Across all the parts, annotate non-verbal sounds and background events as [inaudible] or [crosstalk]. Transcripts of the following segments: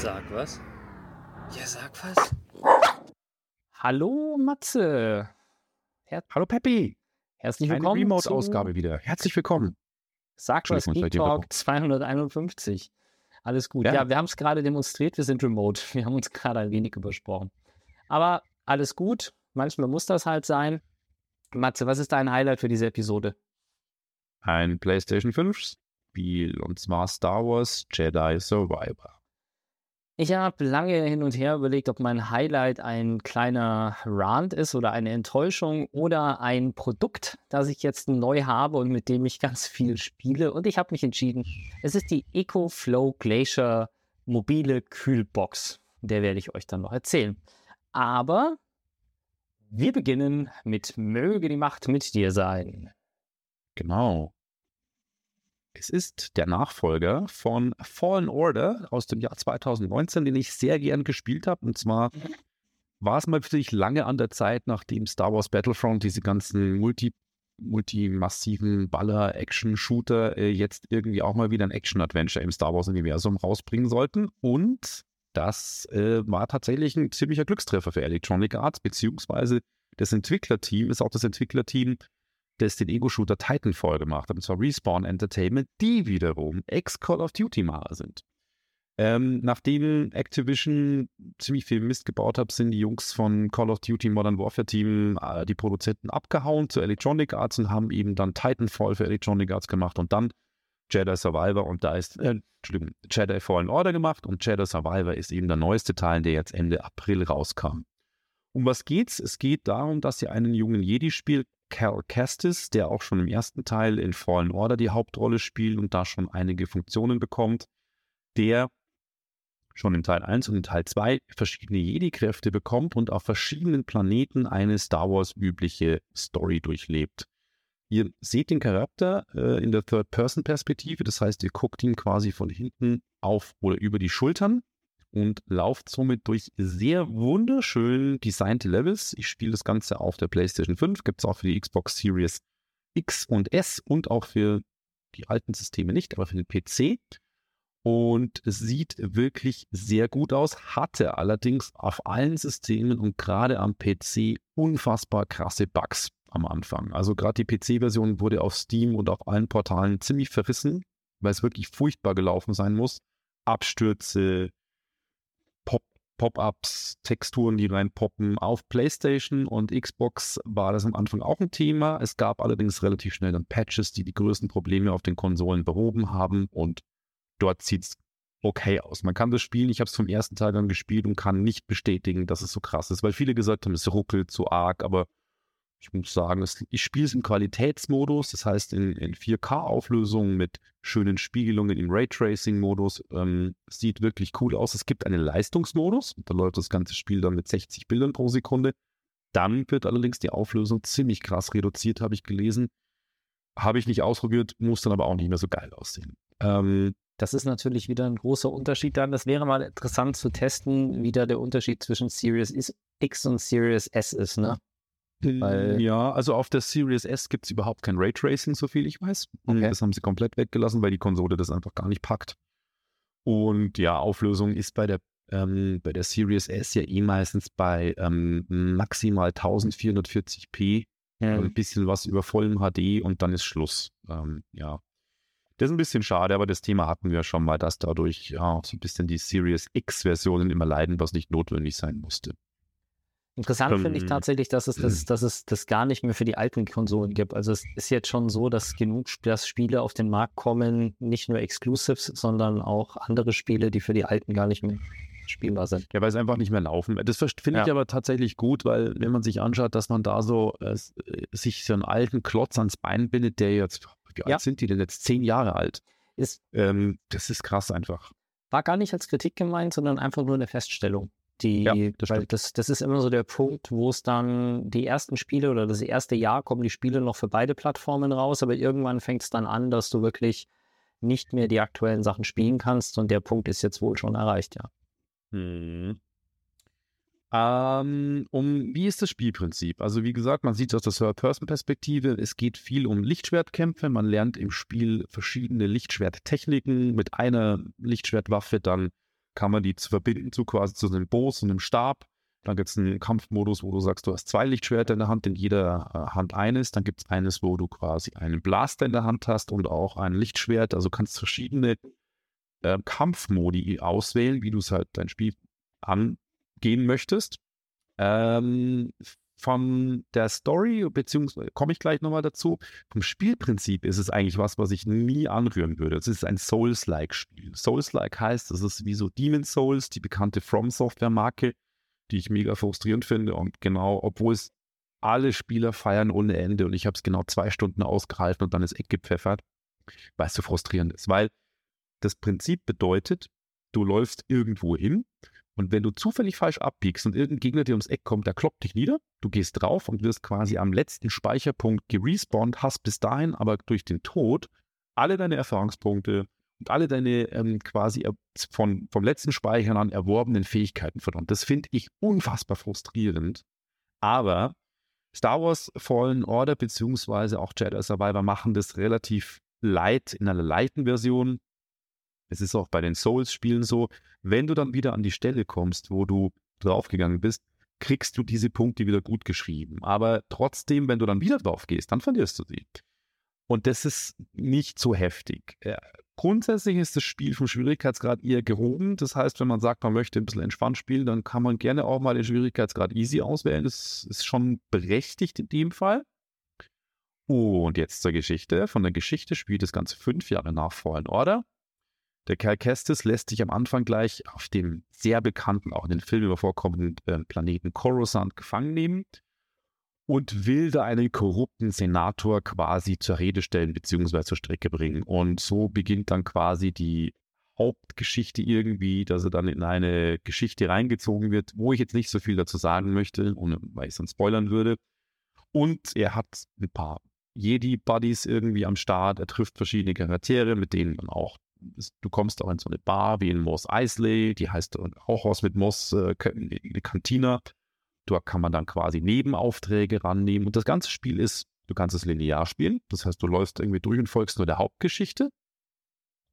Sag was. Ja, sag was. Hallo Matze. Her Hallo Peppi. Herzlich willkommen. Eine Remote-Ausgabe wieder. Herzlich willkommen. Sag was, Geek Talk 251. Alles gut. Ja, ja wir haben es gerade demonstriert, wir sind remote. Wir haben uns gerade ein wenig übersprochen. Aber alles gut. Manchmal muss das halt sein. Matze, was ist dein Highlight für diese Episode? Ein PlayStation 5 Spiel und zwar Star Wars Jedi Survivor. Ich habe lange hin und her überlegt, ob mein Highlight ein kleiner Rant ist oder eine Enttäuschung oder ein Produkt, das ich jetzt neu habe und mit dem ich ganz viel spiele. Und ich habe mich entschieden, es ist die EcoFlow Glacier mobile Kühlbox. Der werde ich euch dann noch erzählen. Aber wir beginnen mit Möge die Macht mit dir sein. Genau. Es ist der Nachfolger von Fallen Order aus dem Jahr 2019, den ich sehr gern gespielt habe. Und zwar mhm. war es mal wirklich lange an der Zeit, nachdem Star Wars Battlefront diese ganzen Multi multimassiven Baller-Action-Shooter äh, jetzt irgendwie auch mal wieder ein Action-Adventure im Star Wars-Universum rausbringen sollten. Und das äh, war tatsächlich ein ziemlicher Glückstreffer für Electronic Arts, beziehungsweise das Entwicklerteam ist auch das Entwicklerteam das den Ego-Shooter Titanfall gemacht hat, und zwar Respawn Entertainment, die wiederum Ex-Call of Duty-Macher sind. Ähm, nachdem Activision ziemlich viel Mist gebaut hat, sind die Jungs von Call of Duty Modern Warfare Team, äh, die Produzenten, abgehauen zu Electronic Arts und haben eben dann Titanfall für Electronic Arts gemacht und dann Jedi Survivor und da ist, äh, Entschuldigung, Jedi Fallen Order gemacht und Jedi Survivor ist eben der neueste Teil, der jetzt Ende April rauskam. Um was geht's? Es geht darum, dass ihr einen jungen Jedi spielt, Cal Kestis, der auch schon im ersten Teil in Fallen Order die Hauptrolle spielt und da schon einige Funktionen bekommt, der schon in Teil 1 und in Teil 2 verschiedene Jedi-Kräfte bekommt und auf verschiedenen Planeten eine Star Wars-übliche Story durchlebt. Ihr seht den Charakter äh, in der Third-Person-Perspektive, das heißt, ihr guckt ihn quasi von hinten auf oder über die Schultern und lauft somit durch sehr wunderschön designte Levels. Ich spiele das Ganze auf der PlayStation 5, gibt es auch für die Xbox Series X und S und auch für die alten Systeme nicht, aber für den PC. Und es sieht wirklich sehr gut aus, hatte allerdings auf allen Systemen und gerade am PC unfassbar krasse Bugs am Anfang. Also gerade die PC-Version wurde auf Steam und auf allen Portalen ziemlich verrissen, weil es wirklich furchtbar gelaufen sein muss. Abstürze, Pop-ups, Texturen, die reinpoppen. Auf PlayStation und Xbox war das am Anfang auch ein Thema. Es gab allerdings relativ schnell dann Patches, die die größten Probleme auf den Konsolen behoben haben und dort sieht es okay aus. Man kann das spielen. Ich habe es vom ersten Teil dann gespielt und kann nicht bestätigen, dass es so krass ist, weil viele gesagt haben, es ruckelt zu arg, aber ich muss sagen, ich spiele es im Qualitätsmodus, das heißt in, in 4K-Auflösung mit schönen Spiegelungen im Raytracing-Modus. Ähm, sieht wirklich cool aus. Es gibt einen Leistungsmodus, da läuft das ganze Spiel dann mit 60 Bildern pro Sekunde. Dann wird allerdings die Auflösung ziemlich krass reduziert, habe ich gelesen. Habe ich nicht ausprobiert, muss dann aber auch nicht mehr so geil aussehen. Ähm, das ist natürlich wieder ein großer Unterschied dann. Das wäre mal interessant zu testen, wie da der Unterschied zwischen Series X und Series S ist, ne? Weil ja, also auf der Series S gibt es überhaupt kein Raytracing, so viel ich weiß. Okay. Das haben sie komplett weggelassen, weil die Konsole das einfach gar nicht packt. Und ja, Auflösung ist bei der, ähm, bei der Series S ja eh meistens bei ähm, maximal 1440p, ja. ein bisschen was über vollem HD und dann ist Schluss. Ähm, ja. Das ist ein bisschen schade, aber das Thema hatten wir schon mal, dass dadurch ja so ein bisschen die Series X-Versionen immer leiden, was nicht notwendig sein musste. Interessant ähm, finde ich tatsächlich, dass es, das, [clears throat] dass es das gar nicht mehr für die alten Konsolen gibt. Also es ist jetzt schon so, dass genug dass Spiele auf den Markt kommen, nicht nur Exclusives, sondern auch andere Spiele, die für die alten gar nicht mehr spielbar sind. Ja, weil es einfach nicht mehr laufen. Das finde ich ja. aber tatsächlich gut, weil wenn man sich anschaut, dass man da so äh, sich so einen alten Klotz ans Bein bindet, der jetzt, wie alt sind die denn jetzt? Zehn Jahre alt. Ist, ähm, das ist krass einfach. War gar nicht als Kritik gemeint, sondern einfach nur eine Feststellung. Die, ja, das weil das, das ist immer so der Punkt, wo es dann die ersten Spiele oder das erste Jahr kommen die Spiele noch für beide Plattformen raus, aber irgendwann fängt es dann an, dass du wirklich nicht mehr die aktuellen Sachen spielen kannst und der Punkt ist jetzt wohl schon erreicht, ja. Hm. Ähm, um, wie ist das Spielprinzip? Also wie gesagt, man sieht es aus der Third-Person-Perspektive. Es geht viel um Lichtschwertkämpfe. Man lernt im Spiel verschiedene Lichtschwerttechniken. Mit einer Lichtschwertwaffe dann kann man die zu verbinden zu quasi zu einem Boss und einem Stab. Dann gibt es einen Kampfmodus, wo du sagst, du hast zwei Lichtschwerter in der Hand, in jeder äh, Hand eines. Dann gibt es eines, wo du quasi einen Blaster in der Hand hast und auch ein Lichtschwert. Also kannst verschiedene äh, Kampfmodi auswählen, wie du es halt dein Spiel angehen möchtest. Ähm, von der Story, beziehungsweise komme ich gleich nochmal dazu, vom Spielprinzip ist es eigentlich was, was ich nie anrühren würde. Es ist ein Souls-like-Spiel. Souls-like heißt, es ist wie so Demon Souls, die bekannte From-Software-Marke, die ich mega frustrierend finde. Und genau, obwohl es alle Spieler feiern ohne Ende und ich habe es genau zwei Stunden ausgehalten und dann ins Eck gepfeffert, weil es so frustrierend ist. Weil das Prinzip bedeutet, du läufst irgendwo hin und wenn du zufällig falsch abbiegst und irgendein Gegner dir ums Eck kommt, der kloppt dich nieder, du gehst drauf und wirst quasi am letzten Speicherpunkt gerespawnt, hast bis dahin aber durch den Tod alle deine Erfahrungspunkte und alle deine ähm, quasi von, vom letzten Speichern an erworbenen Fähigkeiten verloren. Das finde ich unfassbar frustrierend. Aber Star Wars Fallen Order beziehungsweise auch Jedi Survivor machen das relativ light in einer lighten Version. Es ist auch bei den Souls-Spielen so, wenn du dann wieder an die Stelle kommst, wo du draufgegangen bist, kriegst du diese Punkte wieder gut geschrieben. Aber trotzdem, wenn du dann wieder drauf gehst, dann verlierst du sie. Und das ist nicht so heftig. Ja, grundsätzlich ist das Spiel vom Schwierigkeitsgrad eher gehoben. Das heißt, wenn man sagt, man möchte ein bisschen entspannt spielen, dann kann man gerne auch mal den Schwierigkeitsgrad easy auswählen. Das ist schon berechtigt in dem Fall. Und jetzt zur Geschichte. Von der Geschichte spielt das Ganze fünf Jahre nach Fallen Order. Der Cal Kestis lässt sich am Anfang gleich auf dem sehr bekannten, auch in den Filmen vorkommenden äh, Planeten Coruscant gefangen nehmen und will da einen korrupten Senator quasi zur Rede stellen bzw. zur Strecke bringen. Und so beginnt dann quasi die Hauptgeschichte irgendwie, dass er dann in eine Geschichte reingezogen wird, wo ich jetzt nicht so viel dazu sagen möchte, ohne, weil ich sonst spoilern würde. Und er hat ein paar Jedi-Buddies irgendwie am Start. Er trifft verschiedene Charaktere, mit denen man auch du kommst auch in so eine Bar wie in Moss Eisley, die heißt auch was mit Moss, äh, eine Kantina. Dort kann man dann quasi Nebenaufträge rannehmen. Und das ganze Spiel ist, du kannst es linear spielen. Das heißt, du läufst irgendwie durch und folgst nur der Hauptgeschichte.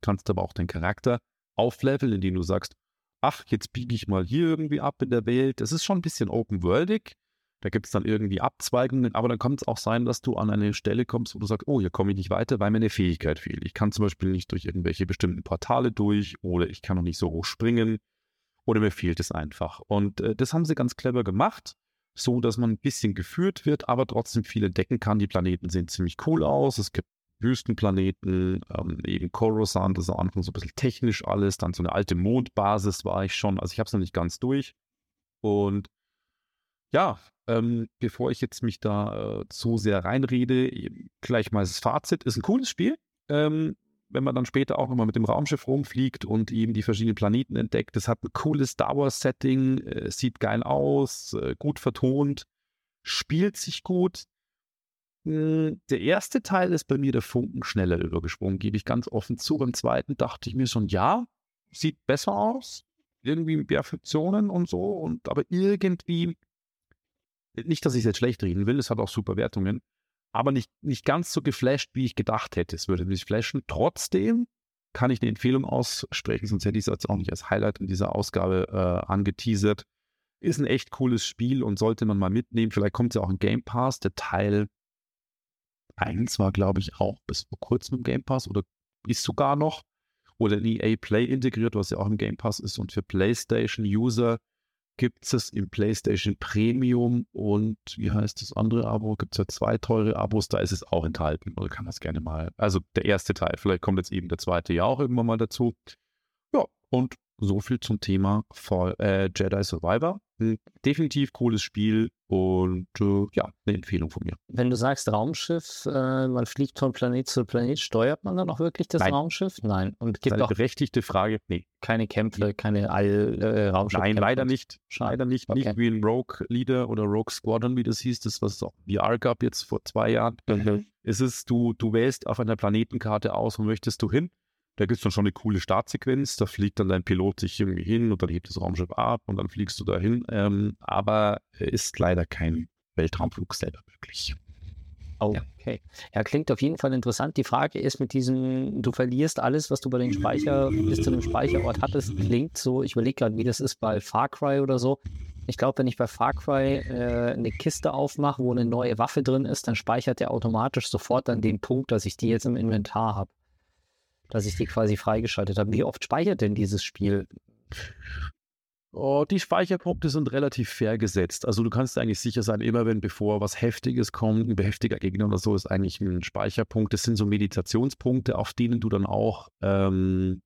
Kannst aber auch den Charakter aufleveln, indem du sagst, ach, jetzt biege ich mal hier irgendwie ab in der Welt. Das ist schon ein bisschen open-worldig. Da gibt es dann irgendwie Abzweigungen, aber dann kann es auch sein, dass du an eine Stelle kommst, wo du sagst, oh, hier komme ich nicht weiter, weil mir eine Fähigkeit fehlt. Ich kann zum Beispiel nicht durch irgendwelche bestimmten Portale durch oder ich kann noch nicht so hoch springen oder mir fehlt es einfach. Und äh, das haben sie ganz clever gemacht, so dass man ein bisschen geführt wird, aber trotzdem viel entdecken kann. Die Planeten sehen ziemlich cool aus. Es gibt Wüstenplaneten, ähm, eben Coruscant, das ist am Anfang so ein bisschen technisch alles, dann so eine alte Mondbasis war ich schon, also ich habe es noch nicht ganz durch. Und ja, ähm, bevor ich jetzt mich da äh, zu sehr reinrede, gleich mal das Fazit. Ist ein cooles Spiel. Ähm, wenn man dann später auch nochmal mit dem Raumschiff rumfliegt und eben die verschiedenen Planeten entdeckt. Es hat ein cooles Star Wars-Setting, äh, sieht geil aus, äh, gut vertont, spielt sich gut. Hm, der erste Teil ist bei mir der Funken schneller übergesprungen, gebe ich ganz offen zu. Beim zweiten dachte ich mir schon, ja, sieht besser aus, irgendwie mit Perfektionen und so, und aber irgendwie nicht, dass ich es jetzt schlecht reden will, es hat auch super Wertungen, aber nicht, nicht ganz so geflasht, wie ich gedacht hätte. Es würde mich flashen. Trotzdem kann ich eine Empfehlung aussprechen, sonst hätte ich es jetzt auch nicht als Highlight in dieser Ausgabe äh, angeteasert. Ist ein echt cooles Spiel und sollte man mal mitnehmen. Vielleicht kommt es ja auch in Game Pass. Der Teil 1 war, glaube ich, auch bis vor kurzem im Game Pass oder ist sogar noch. Oder in EA Play integriert, was ja auch im Game Pass ist. Und für PlayStation-User gibt es im PlayStation Premium und wie heißt das andere Abo? Gibt es ja zwei teure Abos, da ist es auch enthalten. Oder kann das gerne mal. Also der erste Teil, vielleicht kommt jetzt eben der zweite ja auch irgendwann mal dazu. Ja, und so viel zum Thema Fall, äh, Jedi Survivor. Hm, definitiv cooles Spiel und äh, ja, eine Empfehlung von mir. Wenn du sagst Raumschiff, äh, man fliegt von Planet zu Planet, steuert man dann auch wirklich das Nein. Raumschiff? Nein. Und gibt auch berechtigte Frage. Nee. Keine Kämpfe, keine All äh, Raumschiff. Nein, leider nicht. Schade. Leider nicht. Okay. Nicht wie ein Rogue Leader oder Rogue Squadron, wie das hieß, das was es auch VR gab jetzt vor zwei Jahren. Mhm. Es ist, du, du wählst auf einer Planetenkarte aus, wo möchtest du hin da gibt es dann schon eine coole Startsequenz. Da fliegt dann dein Pilot sich irgendwie hin und dann hebt das Raumschiff ab und dann fliegst du dahin. Ähm, aber ist leider kein Weltraumflug selber wirklich. Okay. Ja, klingt auf jeden Fall interessant. Die Frage ist mit diesem, du verlierst alles, was du bei den Speicher bis zu dem Speicherort hattest, klingt so, ich überlege gerade, wie das ist bei Far Cry oder so. Ich glaube, wenn ich bei Far Cry äh, eine Kiste aufmache, wo eine neue Waffe drin ist, dann speichert der automatisch sofort an den Punkt, dass ich die jetzt im Inventar habe. Dass ich die quasi freigeschaltet habe. Wie oft speichert denn dieses Spiel? Oh, die Speicherpunkte sind relativ fair gesetzt. Also du kannst eigentlich sicher sein, immer wenn bevor was Heftiges kommt, ein heftiger Gegner oder so, ist eigentlich ein Speicherpunkt. Das sind so Meditationspunkte, auf denen du dann auch ähm,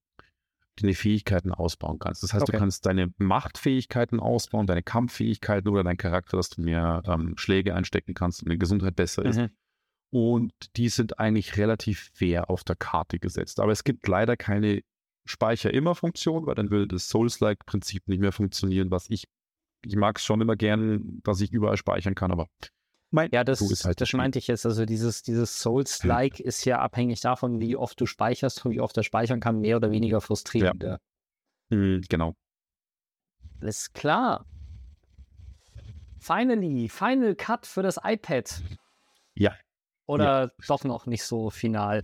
deine Fähigkeiten ausbauen kannst. Das heißt, Okay. du kannst deine Machtfähigkeiten ausbauen, deine Kampffähigkeiten oder deinen Charakter, dass du mehr ähm, Schläge einstecken kannst und die Gesundheit besser ist. Mhm. Und die sind eigentlich relativ fair auf der Karte gesetzt. Aber es gibt leider keine Speicher-Immer-Funktion, weil dann würde das Souls-like-Prinzip nicht mehr funktionieren, was ich, ich mag es schon immer gern, dass ich überall speichern kann, aber mein, Ja, das, so ist halt das Spiel. meinte ich jetzt. Also dieses, dieses Souls-like ist ja abhängig davon, wie oft du speicherst und wie oft er speichern kann, mehr oder weniger frustrierend. Ja. Hm, Genau. Alles klar. Finally, Final Cut für das iPad. Ja. Oder doch noch nicht so final.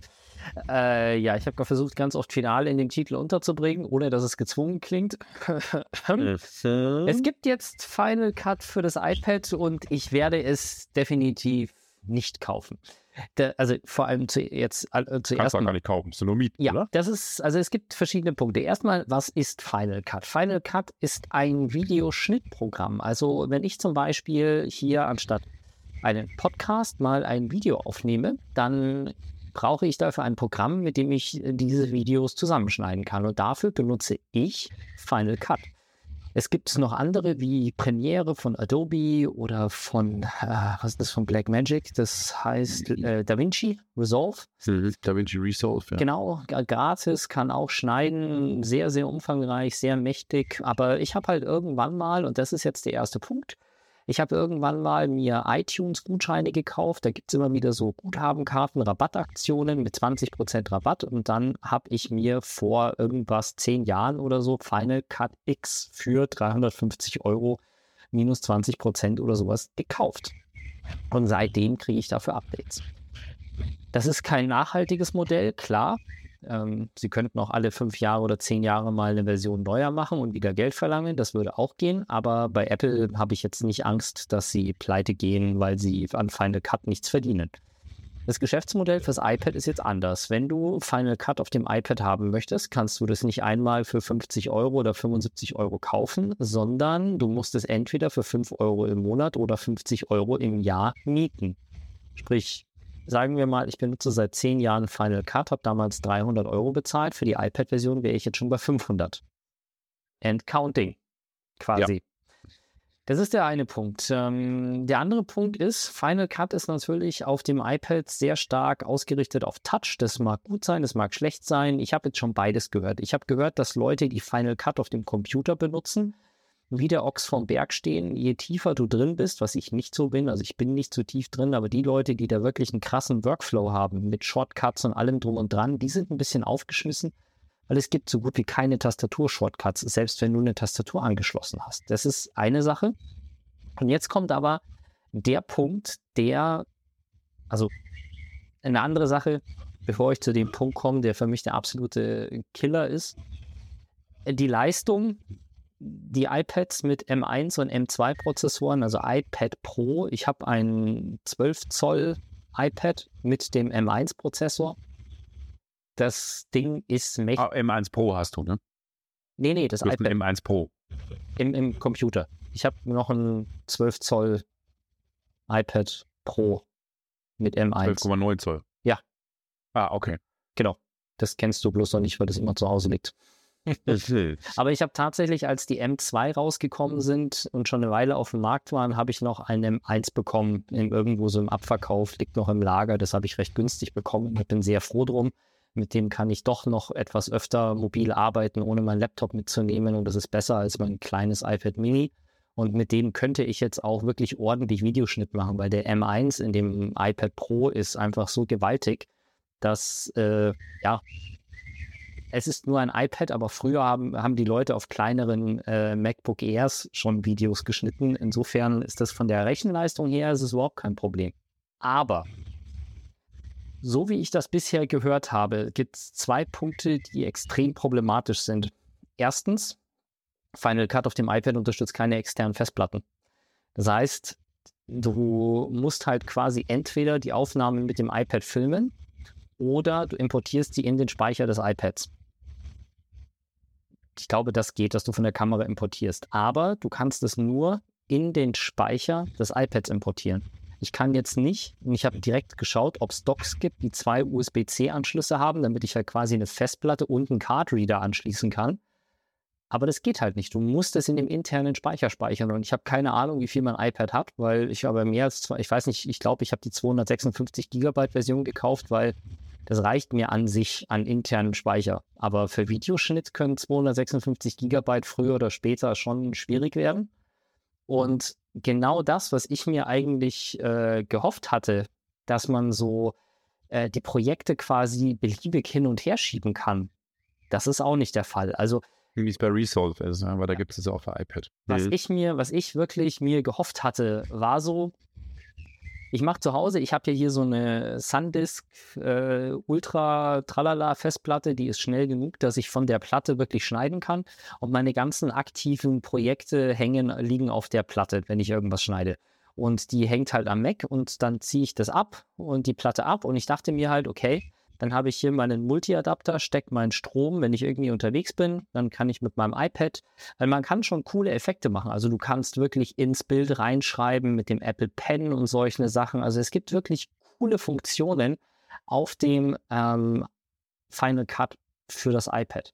Äh, ja, ich habe versucht, ganz oft final in den Titel unterzubringen, ohne dass es gezwungen klingt. [laughs] Es gibt jetzt Final Cut für das iPad und ich werde es definitiv nicht kaufen. Da, also vor allem zu, jetzt äh, Kannst zuerst du auch mal. gar nicht kaufen, ist nur Mieten, Ja, oder? das ist, also es gibt verschiedene Punkte. Erstmal, was ist Final Cut? Final Cut ist ein Videoschnittprogramm. Also wenn ich zum Beispiel hier anstatt einen Podcast mal ein Video aufnehme, dann brauche ich dafür ein Programm, mit dem ich äh, diese Videos zusammenschneiden kann. Und dafür benutze ich Final Cut. Es gibt noch andere wie Premiere von Adobe oder von, äh, was ist das, von Blackmagic? Das heißt äh, DaVinci Resolve. Mhm. DaVinci Resolve, ja. Genau, gratis, kann auch schneiden, sehr, sehr umfangreich, sehr mächtig. Aber ich habe halt irgendwann mal, und das ist jetzt der erste Punkt, ich habe irgendwann mal mir iTunes-Gutscheine gekauft. Da gibt es immer wieder so Guthabenkarten, Rabattaktionen mit 20% Rabatt. Und dann habe ich mir vor irgendwas zehn Jahren oder so Final Cut X für 350 Euro minus 20% oder sowas gekauft. Und seitdem kriege ich dafür Updates. Das ist kein nachhaltiges Modell, klar. Ähm, Sie könnten auch alle fünf Jahre oder zehn Jahre mal eine Version neuer machen und wieder Geld verlangen. Das würde auch gehen. Aber bei Apple habe ich jetzt nicht Angst, dass sie pleite gehen, weil sie an Final Cut nichts verdienen. Das Geschäftsmodell fürs iPad ist jetzt anders. Wenn du Final Cut auf dem iPad haben möchtest, kannst du das nicht einmal für 50 Euro oder 75 Euro kaufen, sondern du musst es entweder für 5 Euro im Monat oder 50 Euro im Jahr mieten. Sprich, sagen wir mal, ich benutze seit 10 Jahren Final Cut, habe damals 300 Euro bezahlt. Für die iPad-Version wäre ich jetzt schon bei 500. And counting, quasi. Das ist der eine Punkt. Ähm, der andere Punkt ist, Final Cut ist natürlich auf dem iPad sehr stark ausgerichtet auf Touch. Das mag gut sein, das mag schlecht sein. Ich habe jetzt schon beides gehört. Ich habe gehört, dass Leute, die Final Cut auf dem Computer benutzen, wie der Ochs vom Berg stehen, je tiefer du drin bist, was ich nicht so bin, also ich bin nicht so tief drin, aber die Leute, die da wirklich einen krassen Workflow haben, mit Shortcuts und allem drum und dran, die sind ein bisschen aufgeschmissen, weil es gibt so gut wie keine Tastatur-Shortcuts, selbst wenn du eine Tastatur angeschlossen hast. Das ist eine Sache. Und jetzt kommt aber der Punkt, der, also eine andere Sache, bevor ich zu dem Punkt komme, der für mich der absolute Killer ist. Die Leistung, die iPads mit M1 und M2 Prozessoren, also iPad Pro. Ich habe ein 12 Zoll iPad mit dem M1 Prozessor. Das Ding ist mächtig. Ah, M1 Pro hast du, ne? nee, nee, das Du iPad ein M1 Pro. im, im Computer. Ich habe noch ein 12 Zoll iPad Pro mit M1. 12,9 Zoll. Ja. Ah, okay. Genau. Das kennst du bloß noch nicht, weil das immer zu Hause liegt. Aber ich habe tatsächlich, als die M2 rausgekommen sind und schon eine Weile auf dem Markt waren, habe ich noch einen M1 bekommen, in, irgendwo so im Abverkauf, liegt noch im Lager. Das habe ich recht günstig bekommen. Ich bin sehr froh drum. Mit dem kann ich doch noch etwas öfter mobil arbeiten, ohne meinen Laptop mitzunehmen. Und das ist besser als mein kleines iPad Mini. Und mit dem könnte ich jetzt auch wirklich ordentlich Videoschnitt machen, weil der M1 in dem iPad Pro ist einfach so gewaltig, dass, äh, ja, es ist nur ein iPad, aber früher haben, haben die Leute auf kleineren äh, MacBook Airs schon Videos geschnitten. Insofern ist das von der Rechenleistung her ist es überhaupt kein Problem. Aber so wie ich das bisher gehört habe, gibt es zwei Punkte, die extrem problematisch sind. Erstens, Final Cut auf dem iPad unterstützt keine externen Festplatten. Das heißt, du musst halt quasi entweder die Aufnahmen mit dem iPad filmen oder du importierst sie in den Speicher des iPads. Ich glaube, das geht, dass du von der Kamera importierst. Aber du kannst es nur in den Speicher des iPads importieren. Ich kann jetzt nicht, und ich habe direkt geschaut, ob es Docks gibt, die zwei USB-C-Anschlüsse haben, damit ich halt quasi eine Festplatte und einen Card-Reader anschließen kann. Aber das geht halt nicht. Du musst es in dem internen Speicher speichern. Und ich habe keine Ahnung, wie viel mein iPad hat, weil ich habe mehr als, zwei, ich weiß nicht, ich glaube, ich habe die 256 Gigabyte Version gekauft, weil das reicht mir an sich an internem Speicher. Aber für Videoschnitt können 256 Gigabyte früher oder später schon schwierig werden. Und genau das, was ich mir eigentlich äh, gehofft hatte, dass man so äh, die Projekte quasi beliebig hin und her schieben kann, das ist auch nicht der Fall. Also wie es bei Resolve ist, ne? weil da gibt es es auch für iPad. Was mhm. ich mir, was ich wirklich mir gehofft hatte, war so, ich mache zu Hause, ich habe ja hier so eine SanDisk äh, Ultra Tralala Festplatte, die ist schnell genug, dass ich von der Platte wirklich schneiden kann und meine ganzen aktiven Projekte hängen, liegen auf der Platte, wenn ich irgendwas schneide. Und die hängt halt am Mac und dann ziehe ich das ab und die Platte ab und ich dachte mir halt, okay, dann habe ich hier meinen Multi-Adapter, stecke meinen Strom, wenn ich irgendwie unterwegs bin. Dann kann ich mit meinem iPad, weil man kann schon coole Effekte machen. Also du kannst wirklich ins Bild reinschreiben mit dem Apple Pen und solche Sachen. Also es gibt wirklich coole Funktionen auf dem ähm, Final Cut für das iPad.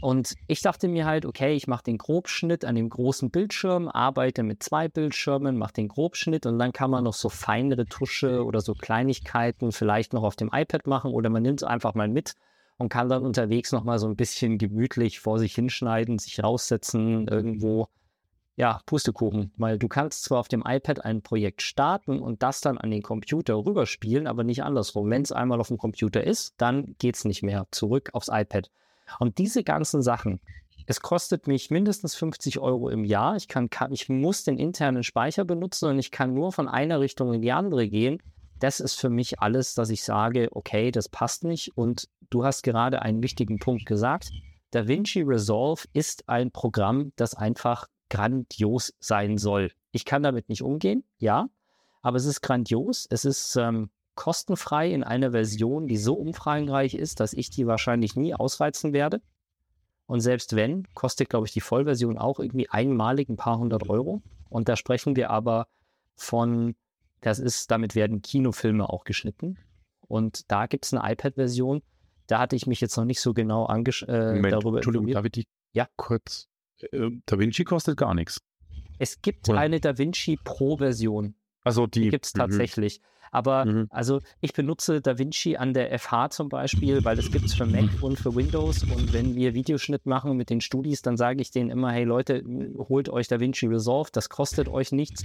Und ich dachte mir halt, okay, ich mache den Grobschnitt an dem großen Bildschirm, arbeite mit zwei Bildschirmen, mache den Grobschnitt und dann kann man noch so feinere Tusche oder so Kleinigkeiten vielleicht noch auf dem iPad machen oder man nimmt es einfach mal mit und kann dann unterwegs noch mal so ein bisschen gemütlich vor sich hinschneiden, sich raussetzen irgendwo. Ja, Pustekuchen, weil du kannst zwar auf dem iPad ein Projekt starten und das dann an den Computer rüberspielen, aber nicht andersrum. Wenn es einmal auf dem Computer ist, dann geht es nicht mehr zurück aufs iPad. Und diese ganzen Sachen, es kostet mich mindestens 50 Euro im Jahr. Ich, kann, kann, ich muss den internen Speicher benutzen und ich kann nur von einer Richtung in die andere gehen. Das ist für mich alles, dass ich sage, okay, das passt nicht. Und du hast gerade einen wichtigen Punkt gesagt. DaVinci Resolve ist ein Programm, das einfach grandios sein soll. Ich kann damit nicht umgehen, ja, aber es ist grandios. Es ist ähm, kostenfrei in einer Version, die so umfangreich ist, dass ich die wahrscheinlich nie ausreizen werde. Und selbst wenn, kostet, glaube ich, die Vollversion auch irgendwie einmalig ein paar hundert Euro. Und da sprechen wir aber von, das ist, damit werden Kinofilme auch geschnitten. Und da gibt es eine iPad-Version. Da hatte ich mich jetzt noch nicht so genau angesch äh, Moment, darüber Entschuldigung, darf ich die ja? kurz? Äh, DaVinci kostet gar nichts. Es gibt Oder? eine DaVinci Pro-Version. Also die, die gibt es tatsächlich. Aber mhm. also ich benutze DaVinci an der FH zum Beispiel, weil das gibt es für Mac und für Windows. Und wenn wir Videoschnitt machen mit den Studis, dann sage ich denen immer, hey Leute, holt euch DaVinci Resolve, das kostet euch nichts.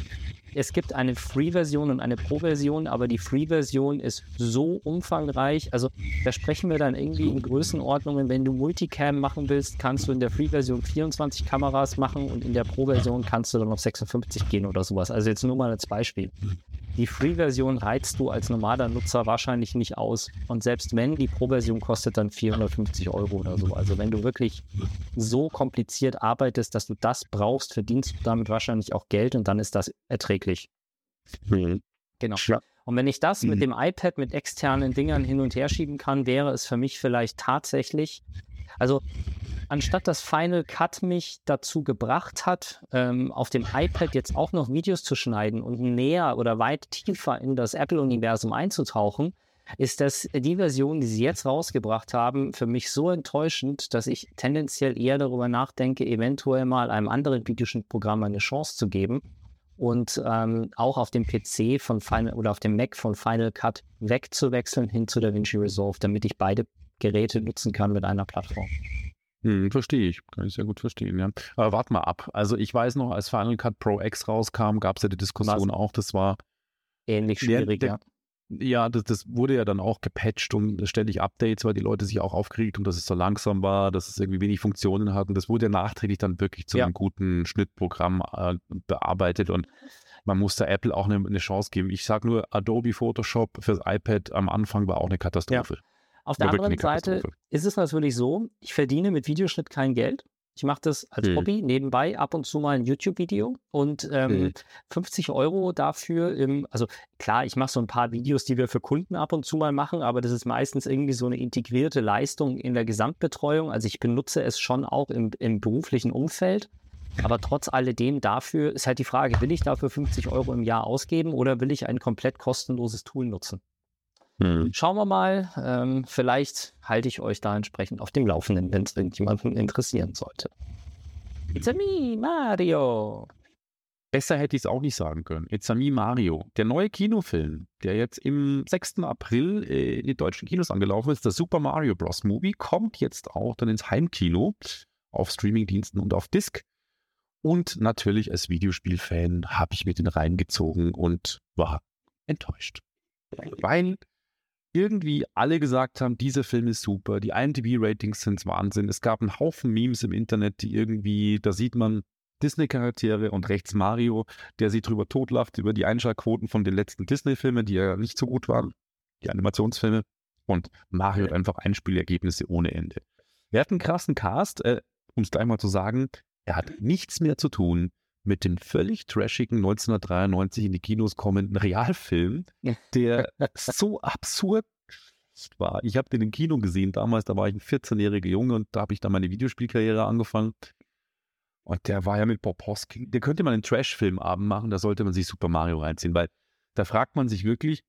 Es gibt eine Free-Version und eine Pro-Version, aber die Free-Version ist so umfangreich. Also da sprechen wir dann irgendwie in Größenordnungen. Wenn du Multicam machen willst, kannst du in der Free-Version 24 Kameras machen und in der Pro-Version kannst du dann auf 56 gehen oder sowas. Also jetzt nur mal als Beispiel. Die Free-Version reizt du als normaler Nutzer wahrscheinlich nicht aus. Und selbst wenn, die Pro-Version kostet dann 450 Euro oder so. Also wenn du wirklich so kompliziert arbeitest, dass du das brauchst, verdienst du damit wahrscheinlich auch Geld und dann ist das erträglich. Mhm. Genau. Und wenn ich das mhm. mit dem iPad mit externen Dingern hin und her schieben kann, wäre es für mich vielleicht tatsächlich, also anstatt dass Final Cut mich dazu gebracht hat, ähm, auf dem iPad jetzt auch noch Videos zu schneiden und näher oder weit tiefer in das Apple-Universum einzutauchen, ist das die Version, die sie jetzt rausgebracht haben, für mich so enttäuschend, dass ich tendenziell eher darüber nachdenke, eventuell mal einem anderen Videoschnittprogramm eine Chance zu geben und ähm, auch auf dem PC von Final oder auf dem Mac von Final Cut wegzuwechseln hin zu DaVinci Resolve, damit ich beide Geräte nutzen kann mit einer Plattform. Hm, verstehe ich. Kann ich sehr gut verstehen, ja. Aber warte mal ab. Also ich weiß noch, als Final Cut Pro X rauskam, gab es ja die Diskussion Was? auch, das war ähnlich schwierig, der, der, ja. das, das, wurde ja dann auch gepatcht und ständig Updates, weil die Leute sich auch aufgeregt und dass es so langsam war, dass es irgendwie wenig Funktionen hat. Und das wurde ja nachträglich dann wirklich zu ja. einem guten Schnittprogramm äh, bearbeitet. Und man muss da Apple auch eine, eine Chance geben. Ich sage nur, Adobe Photoshop fürs iPad am Anfang war auch eine Katastrophe. Ja. Auf der anderen Seite ist es natürlich so, ich verdiene mit Videoschnitt kein Geld. Ich mache das als Hm. Hobby nebenbei ab und zu mal ein YouTube-Video und ähm, Hm. 50 Euro dafür im, also klar, ich mache so ein paar Videos, die wir für Kunden ab und zu mal machen, aber das ist meistens irgendwie so eine integrierte Leistung in der Gesamtbetreuung. Also ich benutze es schon auch im, im beruflichen Umfeld. Aber trotz alledem dafür ist halt die Frage, will ich dafür 50 Euro im Jahr ausgeben oder will ich ein komplett kostenloses Tool nutzen? Hm. Schauen wir mal. Ähm, vielleicht halte ich euch da entsprechend auf dem Laufenden, wenn es irgendjemanden interessieren sollte. It's a me, Mario. Besser hätte ich es auch nicht sagen können. It's a me Mario. Der neue Kinofilm, der jetzt im 6. April äh, in die deutschen Kinos angelaufen ist, der Super Mario Bros. Movie, kommt jetzt auch dann ins Heimkino auf Streamingdiensten und auf Disc. Und natürlich als Videospielfan habe ich mir den reingezogen und war enttäuscht. Weil irgendwie alle gesagt haben, dieser Film ist super, die IMDb-Ratings sind Wahnsinn. Es gab einen Haufen Memes im Internet, die irgendwie, da sieht man Disney-Charaktere und rechts Mario, der sich drüber totlacht, über die Einschaltquoten von den letzten Disney-Filmen, die ja nicht so gut waren, die Animationsfilme. Und Mario hat einfach Einspielergebnisse ohne Ende. Er hat einen krassen Cast, äh, um es gleich mal zu sagen, er hat nichts mehr zu tun mit dem völlig trashigen 1993 in die Kinos kommenden Realfilm, der [laughs] so absurd war. Ich habe den im Kino gesehen damals, da war ich ein 14-jähriger Junge und da habe ich dann meine Videospielkarriere angefangen. Und der war ja mit Bob Hosking. Der könnte man einen Trash-Filmabend machen, da sollte man sich Super Mario reinziehen, weil da fragt man sich wirklich,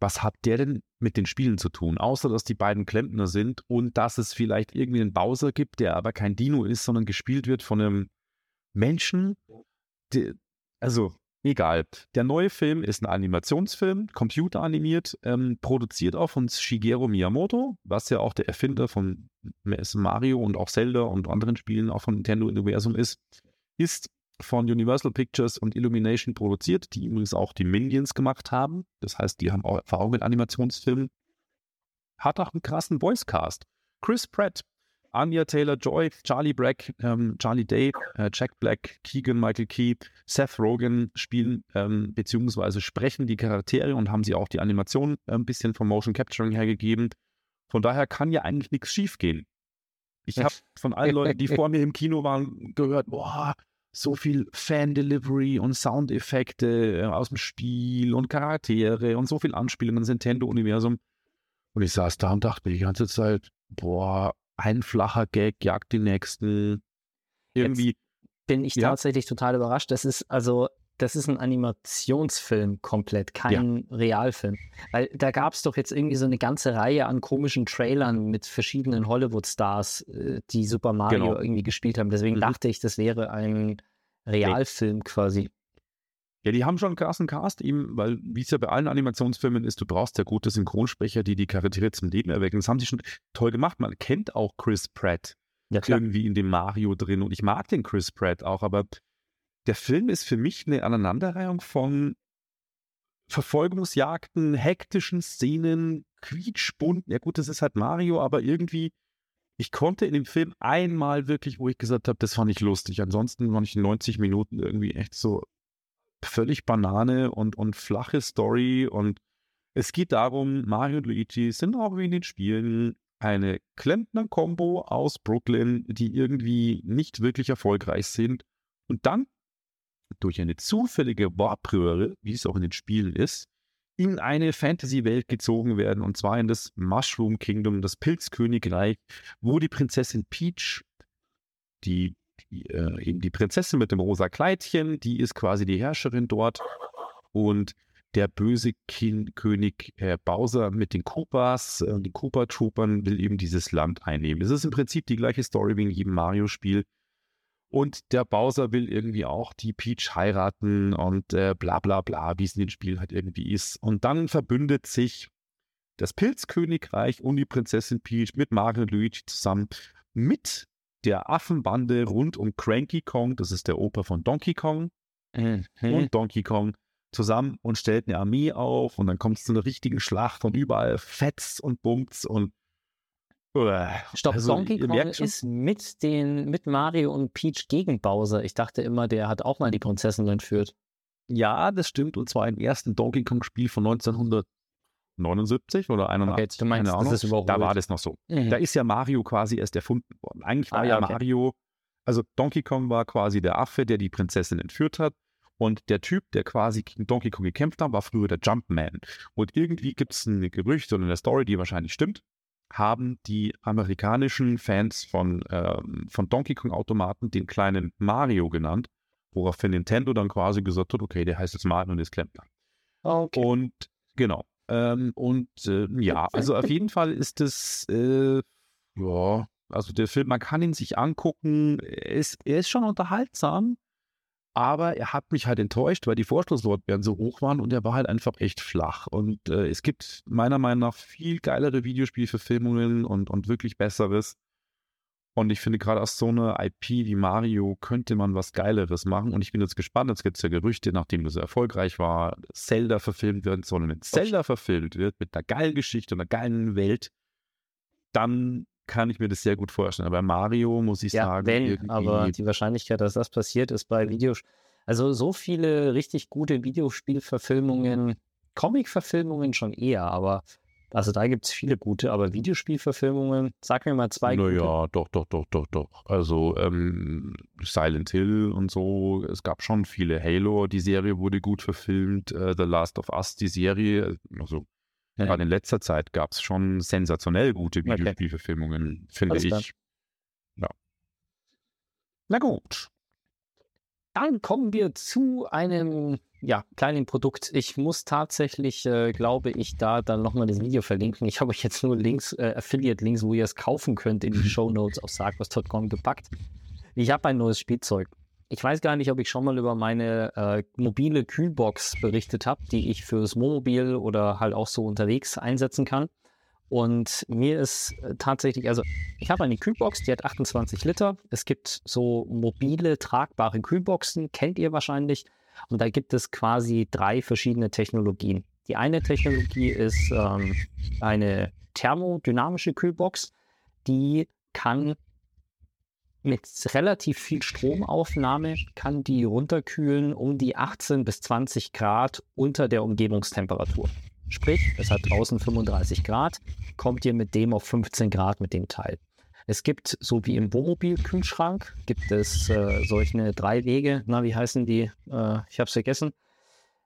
was hat der denn mit den Spielen zu tun? Außer, dass die beiden Klempner sind und dass es vielleicht irgendwie einen Bowser gibt, der aber kein Dino ist, sondern gespielt wird von einem Menschen. Der, also, egal. Der neue Film ist ein Animationsfilm, computeranimiert, ähm, produziert auch von Shigeru Miyamoto, was ja auch der Erfinder von Mario und auch Zelda und anderen Spielen auch vom Nintendo-Universum ist. Ist von Universal Pictures und Illumination produziert, die übrigens auch die Minions gemacht haben. Das heißt, die haben auch Erfahrung mit Animationsfilmen. Hat auch einen krassen Voicecast. Chris Pratt, Anya Taylor-Joy, Charlie Black, ähm, Charlie Day, äh, Jack Black, Keegan Michael Key, Seth Rogen spielen ähm, beziehungsweise sprechen die Charaktere und haben sie auch die Animation äh, ein bisschen vom Motion Capturing hergegeben. Von daher kann ja eigentlich nichts schiefgehen. Ich habe [laughs] von allen Leuten, die vor mir im Kino waren, gehört, boah, so viel Fan-Delivery und Soundeffekte äh, aus dem Spiel und Charaktere und so viel Anspielungen ins Nintendo-Universum. Und ich saß da und dachte die ganze Zeit, boah, ein flacher Gag jagt den nächsten. Irgendwie, Bin ich Ja. tatsächlich total überrascht. Das ist also, das ist ein Animationsfilm komplett, kein Realfilm. Weil da gab es doch jetzt irgendwie so eine ganze Reihe an komischen Trailern mit verschiedenen Hollywood-Stars, äh, die Super Mario Genau. irgendwie gespielt haben. Deswegen Mhm. dachte ich, das wäre ein Realfilm quasi. Ja, die haben schon einen krassen Cast, eben, weil, wie es ja bei allen Animationsfilmen ist, du brauchst ja gute Synchronsprecher, die die Charaktere zum Leben erwecken. Das haben sie schon toll gemacht. Man kennt auch Chris Pratt Ja, irgendwie in dem Mario drin und ich mag den Chris Pratt auch, aber der Film ist für mich eine Aneinanderreihung von Verfolgungsjagden, hektischen Szenen, quietschbunt. Ja gut, das ist halt Mario, aber irgendwie, ich konnte in dem Film einmal wirklich, wo ich gesagt habe, das fand ich lustig. Ansonsten waren ich in 90 Minuten irgendwie echt so völlig Banane und, und flache Story. Und es geht darum, Mario und Luigi sind auch wie in den Spielen eine Klempner-Kombo aus Brooklyn, die irgendwie nicht wirklich erfolgreich sind. Und dann durch eine zufällige Warpröhre, wie es auch in den Spielen ist, in eine Fantasy-Welt gezogen werden. Und zwar in das Mushroom Kingdom, das Pilzkönigreich, wo die Prinzessin Peach, die, die äh, eben die Prinzessin mit dem rosa Kleidchen, die ist quasi die Herrscherin dort und der böse Kin König äh, Bowser mit den Koopas, äh, den Koopa-Troopern will eben dieses Land einnehmen. Es ist im Prinzip die gleiche Story wie in jedem Mario-Spiel. Und der Bowser will irgendwie auch die Peach heiraten und äh, bla bla bla, wie es in den Spielen halt irgendwie ist. Und dann verbündet sich das Pilzkönigreich und die Prinzessin Peach mit Mario und Luigi zusammen mit der Affenbande rund um Cranky Kong, das ist der Opa von Donkey Kong, Mhm. und Donkey Kong zusammen und stellt eine Armee auf und dann kommt es zu einer richtigen Schlacht und überall fetzt und bummt's und. Stopp, Also, Donkey Kong ist mit den, mit Mario und Peach gegen Bowser. Ich dachte immer, der hat auch mal die Prinzessin entführt. Ja, das stimmt. Und zwar im ersten Donkey Kong-Spiel von 1979 oder 81. Okay, du meinst, keine das Ahnung. ist überholt. Da war das noch so. Mhm. Da ist ja Mario quasi erst erfunden worden. Eigentlich war Ah, ja okay. Mario, also Donkey Kong war quasi der Affe, der die Prinzessin entführt hat. Und der Typ, der quasi gegen Donkey Kong gekämpft hat, war früher der Jumpman. Und irgendwie gibt es ein Gerücht oder eine Story, die wahrscheinlich stimmt, haben die amerikanischen Fans von, ähm, von Donkey Kong Automaten den kleinen Mario genannt, woraufhin Nintendo dann quasi gesagt hat, okay, der heißt jetzt Mario und ist Klempner. Okay. Und genau. Ähm, und äh, ja, also auf jeden Fall ist es, äh, ja, also der Film, man kann ihn sich angucken, er ist, er ist schon unterhaltsam, aber er hat mich halt enttäuscht, weil die Vorschusslorbeeren so hoch waren und er war halt einfach echt flach. Und äh, es gibt meiner Meinung nach viel geilere Videospielverfilmungen und, und wirklich besseres. Und ich finde, gerade aus so einer IP wie Mario könnte man was Geileres machen. Und ich bin jetzt gespannt. Jetzt gibt es ja Gerüchte, nachdem das erfolgreich war, Zelda verfilmt werden soll. Und wenn Zelda verfilmt wird mit einer geilen Geschichte und einer geilen Welt, dann kann ich mir das sehr gut vorstellen. Aber bei Mario muss ich Ja, sagen, wenn, aber die Wahrscheinlichkeit, dass das passiert, ist bei Videos. Also so viele richtig gute Videospielverfilmungen, Comic-Verfilmungen schon eher, aber also da gibt es viele gute, aber Videospielverfilmungen, sag mir mal zwei gute. Naja, doch, doch, doch, doch, doch. Also ähm, Silent Hill und so, es gab schon viele. Halo, die Serie wurde gut verfilmt. Äh, The Last of Us, die Serie, also Ja. gerade in letzter Zeit gab es schon sensationell gute Okay. Videospielverfilmungen, finde Alles klar. ich. Ja. Na gut. Dann kommen wir zu einem ja, kleinen Produkt. Ich muss tatsächlich, äh, glaube ich, da dann nochmal das Video verlinken. Ich habe euch jetzt nur Links, äh, Affiliate-Links, wo ihr es kaufen könnt, in die Show Notes auf sarkos.com gepackt. Ich habe ein neues Spielzeug. Ich weiß gar nicht, ob ich schon mal über meine äh, mobile Kühlbox berichtet habe, die ich fürs Wohnmobil oder halt auch so unterwegs einsetzen kann. Und mir ist äh, tatsächlich, also ich habe eine Kühlbox, die hat 28 Liter. Es gibt so mobile, tragbare Kühlboxen, kennt ihr wahrscheinlich. Und da gibt es quasi drei verschiedene Technologien. Die eine Technologie ist ähm, eine thermodynamische Kühlbox, die kann mit relativ viel Stromaufnahme, kann die runterkühlen um die 18 bis 20 Grad unter der Umgebungstemperatur. Sprich, es hat draußen 35 Grad, kommt ihr mit dem auf 15 Grad mit dem Teil. Es gibt, so wie im Wohnmobil-Kühlschrank, gibt es äh, solche drei Wege, na, wie heißen die? Äh, ich habe es vergessen.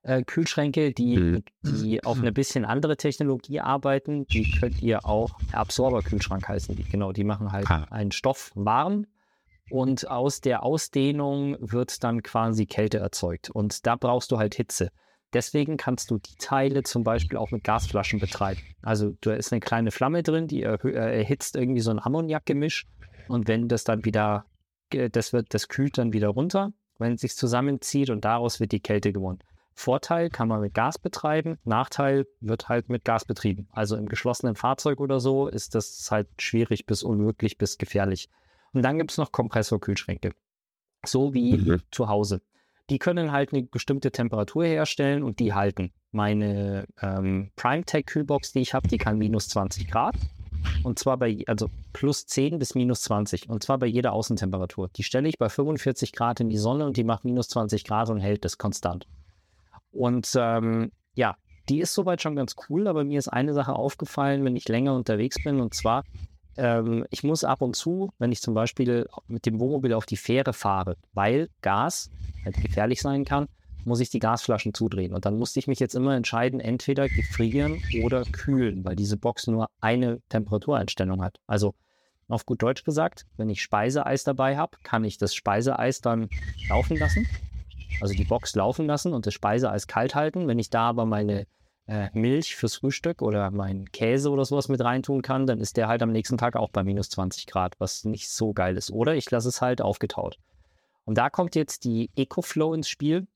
Äh, Kühlschränke, die, Mhm. die auf eine bisschen andere Technologie arbeiten. Die könnt ihr auch, Absorber-Kühlschrank heißen die, genau. Die machen halt Ah. einen Stoff warm und aus der Ausdehnung wird dann quasi Kälte erzeugt. Und da brauchst du halt Hitze. Deswegen kannst du die Teile zum Beispiel auch mit Gasflaschen betreiben. Also da ist eine kleine Flamme drin, die äh, erhitzt irgendwie so ein Ammoniakgemisch. Und wenn das dann wieder, das wird, das kühlt dann wieder runter, wenn es sich zusammenzieht und daraus wird die Kälte gewonnen. Vorteil kann man mit Gas betreiben, Nachteil wird halt mit Gas betrieben. Also im geschlossenen Fahrzeug oder so ist das halt schwierig bis unmöglich bis gefährlich. Und dann gibt es noch Kompressorkühlschränke. So wie Mhm. zu Hause. Die können halt eine bestimmte Temperatur herstellen und die halten. Meine ähm, PrimeTech-Kühlbox, die ich habe, die kann minus 20 Grad. Und zwar bei, also plus 10 bis minus 20. Und zwar bei jeder Außentemperatur. Die stelle ich bei 45 Grad in die Sonne und die macht minus 20 Grad und hält das konstant. Und ähm, ja, die ist soweit schon ganz cool, aber mir ist eine Sache aufgefallen, wenn ich länger unterwegs bin. Und zwar, ähm, ich muss ab und zu, wenn ich zum Beispiel mit dem Wohnmobil auf die Fähre fahre, weil Gas halt gefährlich sein kann, muss ich die Gasflaschen zudrehen. Und dann musste ich mich jetzt immer entscheiden, entweder gefrieren oder kühlen, weil diese Box nur eine Temperatureinstellung hat. Also auf gut Deutsch gesagt, wenn ich Speiseeis dabei habe, kann ich das Speiseeis dann laufen lassen. Also die Box laufen lassen und das Speiseeis kalt halten. Wenn ich da aber meine äh, Milch fürs Frühstück oder meinen Käse oder sowas mit reintun kann, dann ist der halt am nächsten Tag auch bei minus 20 Grad, was nicht so geil ist. Oder ich lasse es halt aufgetaut. Und da kommt jetzt die EcoFlow ins Spiel.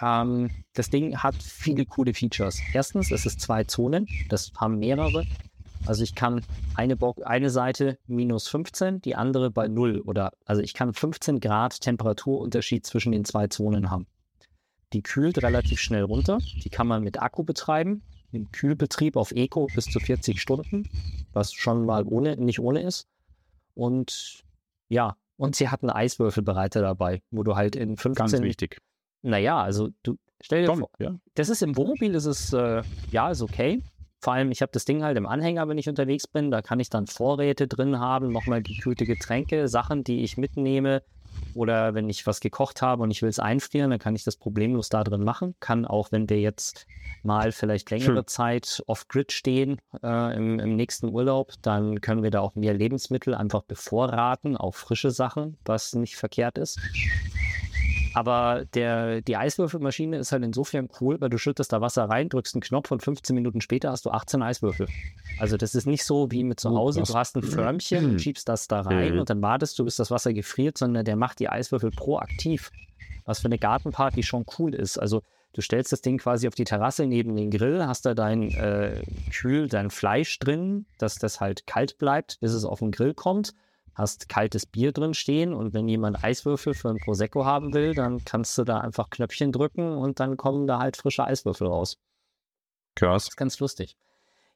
Ähm, das Ding hat viele coole Features. Erstens, es ist zwei Zonen, das haben mehrere. Also ich kann eine, Bo eine Seite minus 15, die andere bei 0 oder also ich kann 15 Grad Temperaturunterschied zwischen den zwei Zonen haben. Die kühlt relativ schnell runter. Die kann man mit Akku betreiben. Im Kühlbetrieb auf Eco bis zu 40 Stunden, was schon mal ohne, nicht ohne ist. Und ja, und sie hat einen Eiswürfelbereiter dabei, wo du halt in 15 Ganz wichtig. Naja, also du stell dir Schon, vor, ja. das ist im Wohnmobil, ist es, äh, ja, ist okay. Vor allem, ich habe das Ding halt im Anhänger, wenn ich unterwegs bin. Da kann ich dann Vorräte drin haben, nochmal gekühlte Getränke, Sachen, die ich mitnehme. Oder wenn ich was gekocht habe und ich will es einfrieren, dann kann ich das problemlos da drin machen. Kann auch, wenn wir jetzt mal vielleicht längere Schön. Zeit off-grid stehen äh, im, im nächsten Urlaub, dann können wir da auch mehr Lebensmittel einfach bevorraten, auch frische Sachen, was nicht verkehrt ist. Aber der, die Eiswürfelmaschine ist halt insofern cool, weil du schüttest da Wasser rein, drückst einen Knopf und 15 Minuten später hast du 18 Eiswürfel. Also das ist nicht so wie mit zu Hause, du hast ein Förmchen und [clears throat] schiebst das da rein Mhm. und dann wartest du, bis das Wasser gefriert, sondern der macht die Eiswürfel proaktiv. Was für eine Gartenparty schon cool ist. Also du stellst das Ding quasi auf die Terrasse neben den Grill, hast da dein äh, Kühl, dein Fleisch drin, dass das halt kalt bleibt, bis es auf den Grill kommt hast kaltes Bier drin stehen und wenn jemand Eiswürfel für ein Prosecco haben will, dann kannst du da einfach Knöpfchen drücken und dann kommen da halt frische Eiswürfel raus. Krass. Das ist ganz lustig.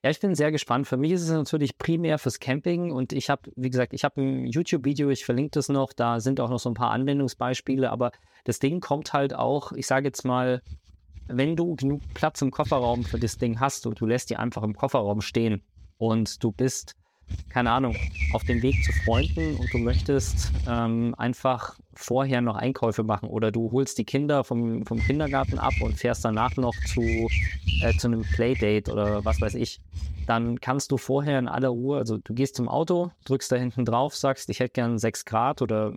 Ja, ich bin sehr gespannt. Für mich ist es natürlich primär fürs Camping und ich habe, wie gesagt, ich habe ein YouTube-Video, ich verlinke das noch, da sind auch noch so ein paar Anwendungsbeispiele, aber das Ding kommt halt auch, ich sage jetzt mal, wenn du genug Platz im Kofferraum für das Ding hast und du lässt die einfach im Kofferraum stehen und du bist, keine Ahnung, auf dem Weg zu Freunden und du möchtest ähm, einfach vorher noch Einkäufe machen oder du holst die Kinder vom, vom Kindergarten ab und fährst danach noch zu, äh, zu einem Playdate oder was weiß ich, dann kannst du vorher in aller Ruhe, also du gehst zum Auto, drückst da hinten drauf, sagst, ich hätte gern 6 Grad oder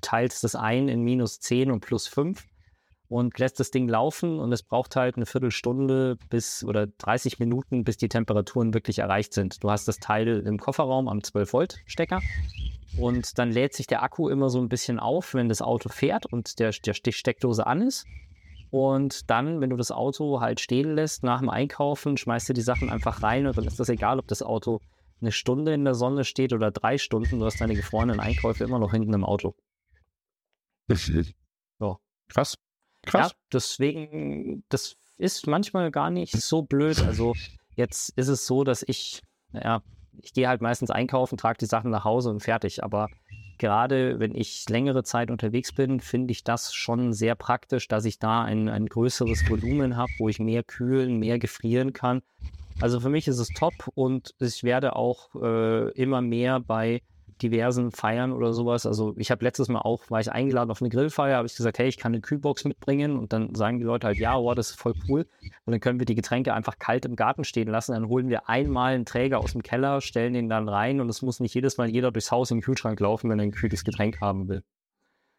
teilst das ein in minus 10 und plus 5 und lässt das Ding laufen und es braucht halt eine Viertelstunde bis oder 30 Minuten, bis die Temperaturen wirklich erreicht sind. Du hast das Teil im Kofferraum am 12 Volt Stecker und dann lädt sich der Akku immer so ein bisschen auf, wenn das Auto fährt und der, der Steckdose an ist. Und dann, wenn du das Auto halt stehen lässt nach dem Einkaufen, schmeißt du die Sachen einfach rein und dann ist das egal, ob das Auto eine Stunde in der Sonne steht oder drei Stunden, du hast deine gefrorenen Einkäufe immer noch hinten im Auto. Ja. Krass. Krass. Ja, deswegen, das ist manchmal gar nicht so blöd. Also jetzt ist es so, dass ich, ja, ich gehe halt meistens einkaufen, trage die Sachen nach Hause und fertig. Aber gerade wenn ich längere Zeit unterwegs bin, finde ich das schon sehr praktisch, dass ich da ein, ein größeres Volumen habe, wo ich mehr kühlen, mehr gefrieren kann. Also für mich ist es top und ich werde auch äh, immer mehr bei diversen Feiern oder sowas. Also ich habe letztes Mal auch, war ich eingeladen auf eine Grillfeier, habe ich gesagt, hey, ich kann eine Kühlbox mitbringen und dann sagen die Leute halt, ja, oh, das ist voll cool. Und dann können wir die Getränke einfach kalt im Garten stehen lassen. Dann holen wir einmal einen Träger aus dem Keller, stellen den dann rein und es muss nicht jedes Mal jeder durchs Haus in den Kühlschrank laufen, wenn er ein kühles Getränk haben will.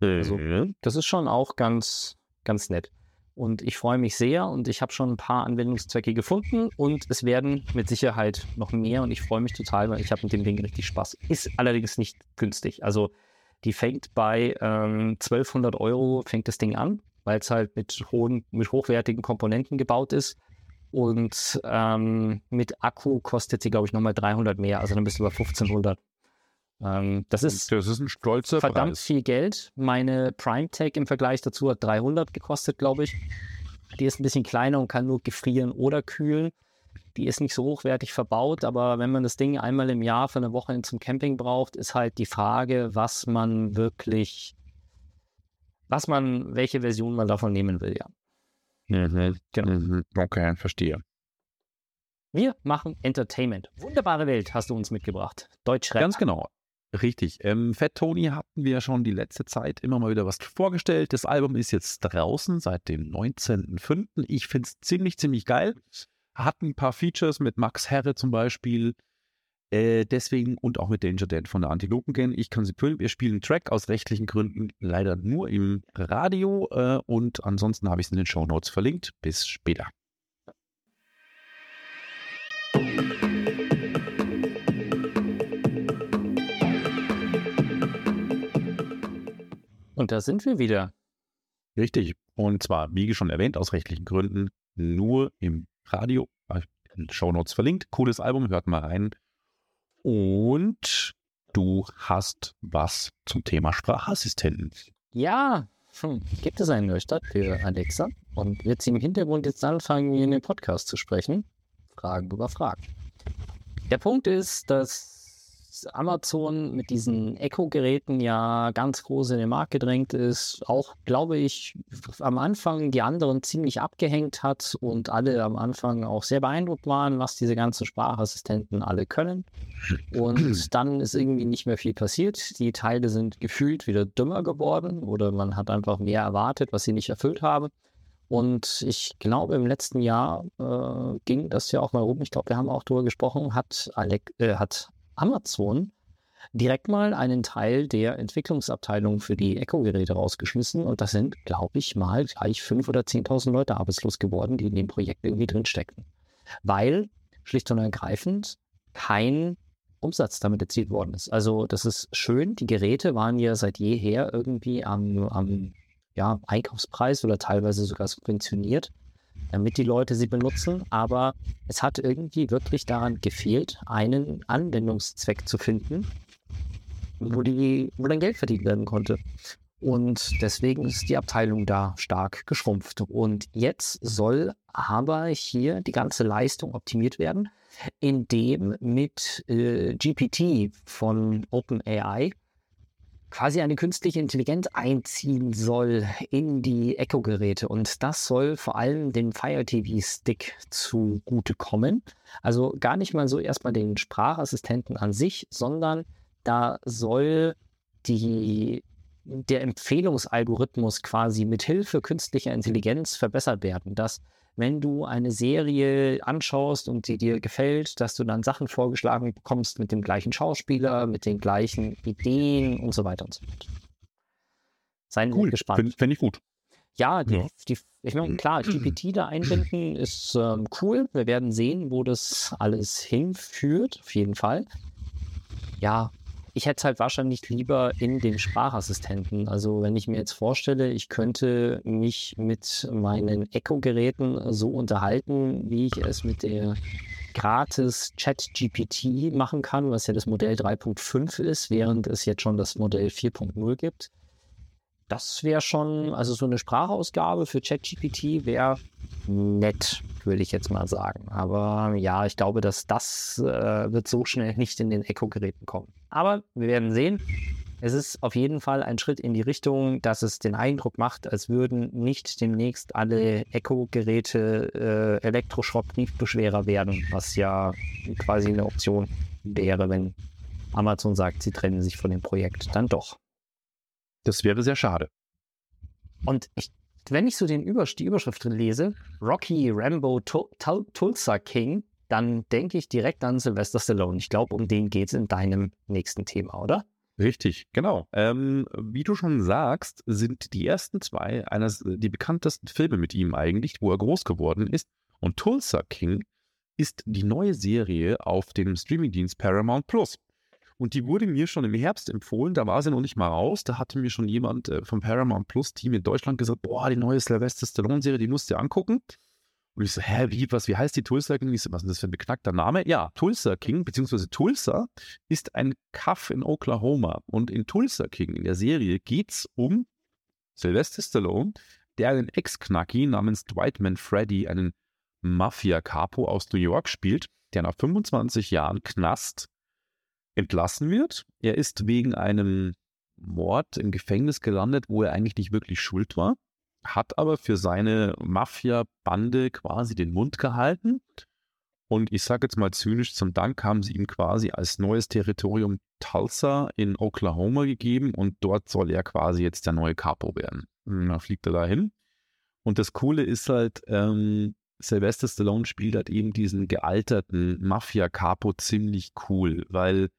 Also, Mhm. Das ist schon auch ganz, ganz nett. Und ich freue mich sehr und ich habe schon ein paar Anwendungszwecke gefunden und es werden mit Sicherheit noch mehr und ich freue mich total, weil ich habe mit dem Ding richtig Spaß. Ist allerdings nicht günstig. Also die fängt bei ähm, 1200 Euro fängt das Ding an, weil es halt mit, hohen, mit hochwertigen Komponenten gebaut ist. Und ähm, mit Akku kostet sie, glaube ich, nochmal 300 mehr. Also dann bist du bei 1500. Ähm, das ist das ist ein stolzer verdammt Preis. viel Geld. Meine Prime Tech im Vergleich dazu hat 300 gekostet, glaube ich. Die ist ein bisschen kleiner und kann nur gefrieren oder kühlen. Die ist nicht so hochwertig verbaut, aber wenn man das Ding einmal im Jahr für eine Woche zum Camping braucht, ist halt die Frage, was man wirklich, was man, welche Version man davon nehmen will, ja. Mhm. Genau. Mhm. Okay, verstehe. Wir machen Entertainment. Wunderbare Welt hast du uns mitgebracht. Deutsch Ganz genau. Richtig. Ähm, Fat Tony hatten wir schon die letzte Zeit immer mal wieder was vorgestellt. Das Album ist jetzt draußen seit dem 19.05. Ich finde es ziemlich, ziemlich geil. Hat ein paar Features mit Max Herre zum Beispiel. Äh, deswegen und auch mit Danger Dan von der Antilopen Gang. Ich kann sie füllen. Wir spielen einen Track aus rechtlichen Gründen leider nur im Radio. Äh, und ansonsten habe ich es in den Show Notes verlinkt. Bis später. Und da sind wir wieder. Richtig. Und zwar, wie schon erwähnt, aus rechtlichen Gründen nur im Radio. In den Shownotes verlinkt. Cooles Album, hört mal rein. Und du hast was zum Thema Sprachassistenten. Ja, hm, gibt es einen Neustart für Alexa und wird sie im Hintergrund jetzt anfangen, hier in den Podcast zu sprechen? Fragen über Fragen. Der Punkt ist, dass Amazon mit diesen Echo-Geräten ja ganz groß in den Markt gedrängt ist, auch, glaube ich, am Anfang die anderen ziemlich abgehängt hat und alle am Anfang auch sehr beeindruckt waren, was diese ganzen Sprachassistenten alle können. Und [clears throat] dann ist irgendwie nicht mehr viel passiert. Die Teile sind gefühlt wieder dümmer geworden oder man hat einfach mehr erwartet, was sie nicht erfüllt haben. Und ich glaube, im letzten Jahr äh, ging das ja auch mal rum. Ich glaube, wir haben auch darüber gesprochen, hat, Alec, äh, hat Amazon direkt mal einen Teil der Entwicklungsabteilung für die Echo-Geräte rausgeschmissen. Und das sind, glaube ich, mal gleich 5.000 oder 10.000 Leute arbeitslos geworden, die in dem Projekt irgendwie drin steckten. Weil schlicht und ergreifend kein Umsatz damit erzielt worden ist. Also das ist schön. Die Geräte waren ja seit jeher irgendwie am, am ja, Einkaufspreis oder teilweise sogar subventioniert, damit die Leute sie benutzen. Aber es hat irgendwie wirklich daran gefehlt, einen Anwendungszweck zu finden, wo, die, wo dann Geld verdient werden konnte. Und deswegen ist die Abteilung da stark geschrumpft. Und jetzt soll aber hier die ganze Leistung optimiert werden, indem mit äh, GPT von OpenAI quasi eine künstliche Intelligenz einziehen soll in die Echo-Geräte. Und das soll vor allem dem Fire TV-Stick zugutekommen. Also gar nicht mal so erstmal den Sprachassistenten an sich, sondern da soll die, der Empfehlungsalgorithmus quasi mit Hilfe künstlicher Intelligenz verbessert werden, dass wenn du eine Serie anschaust und die dir gefällt, dass du dann Sachen vorgeschlagen bekommst mit dem gleichen Schauspieler, mit den gleichen Ideen und so weiter und so fort. Seien cool. gespannt. Finde find ich gut. Ja, die, ja. Die, ich meine, klar, [clears throat] GPT da einbinden ist ähm, cool. Wir werden sehen, wo das alles hinführt, auf jeden Fall. Ja, ich hätte es halt wahrscheinlich lieber in den Sprachassistenten. Also wenn ich mir jetzt vorstelle, ich könnte mich mit meinen Echo-Geräten so unterhalten, wie ich es mit der gratis Chat-GPT machen kann, was ja das Modell 3.5 ist, während es jetzt schon das Modell 4.0 gibt. Das wäre schon, also so eine Sprachausgabe für ChatGPT wäre nett, würde ich jetzt mal sagen. Aber ja, ich glaube, dass das äh, wird so schnell nicht in den Echo-Geräten kommen. Aber wir werden sehen. Es ist auf jeden Fall ein Schritt in die Richtung, dass es den Eindruck macht, als würden nicht demnächst alle Echo-Geräte äh, Elektroschrott-Briefbeschwerer werden, was ja quasi eine Option wäre, wenn Amazon sagt, sie trennen sich von dem Projekt. Dann doch. Das wäre sehr schade. Und ich wenn ich so den Übersch die Überschrift lese, Rocky Rambo Tulsa King, dann denke ich direkt an Sylvester Stallone. Ich glaube, um den geht es in deinem nächsten Thema, oder? Richtig, genau. Ähm, wie du schon sagst, sind die ersten zwei eines die bekanntesten Filme mit ihm eigentlich, wo er groß geworden ist. Und Tulsa King ist die neue Serie auf dem Streamingdienst Paramount Plus. Und die wurde mir schon im Herbst empfohlen, da war sie noch nicht mal raus. Da hatte mir schon jemand äh, vom Paramount Plus Team in Deutschland gesagt, boah, die neue Sylvester Stallone-Serie, die musst du dir angucken. Und ich so, hä, wie, was, wie heißt die Tulsa King? Ich so, was ist das für ein beknackter Name? Ja, Tulsa King, beziehungsweise Tulsa, ist ein Kaff in Oklahoma. Und in Tulsa King, in der Serie, geht es um Sylvester Stallone, der einen Ex-Knacki namens Dwight Manfredi, einen Mafia-Capo aus New York spielt, der nach 25 Jahren Knast entlassen wird. Er ist wegen einem Mord im Gefängnis gelandet, wo er eigentlich nicht wirklich schuld war, hat aber für seine Mafia-Bande quasi den Mund gehalten. Und ich sage jetzt mal zynisch, zum Dank haben sie ihm quasi als neues Territorium Tulsa in Oklahoma gegeben und dort soll er quasi jetzt der neue Capo werden. Da fliegt er dahin. Und das Coole ist halt, ähm, Sylvester Stallone spielt halt eben diesen gealterten Mafia-Capo ziemlich cool, weil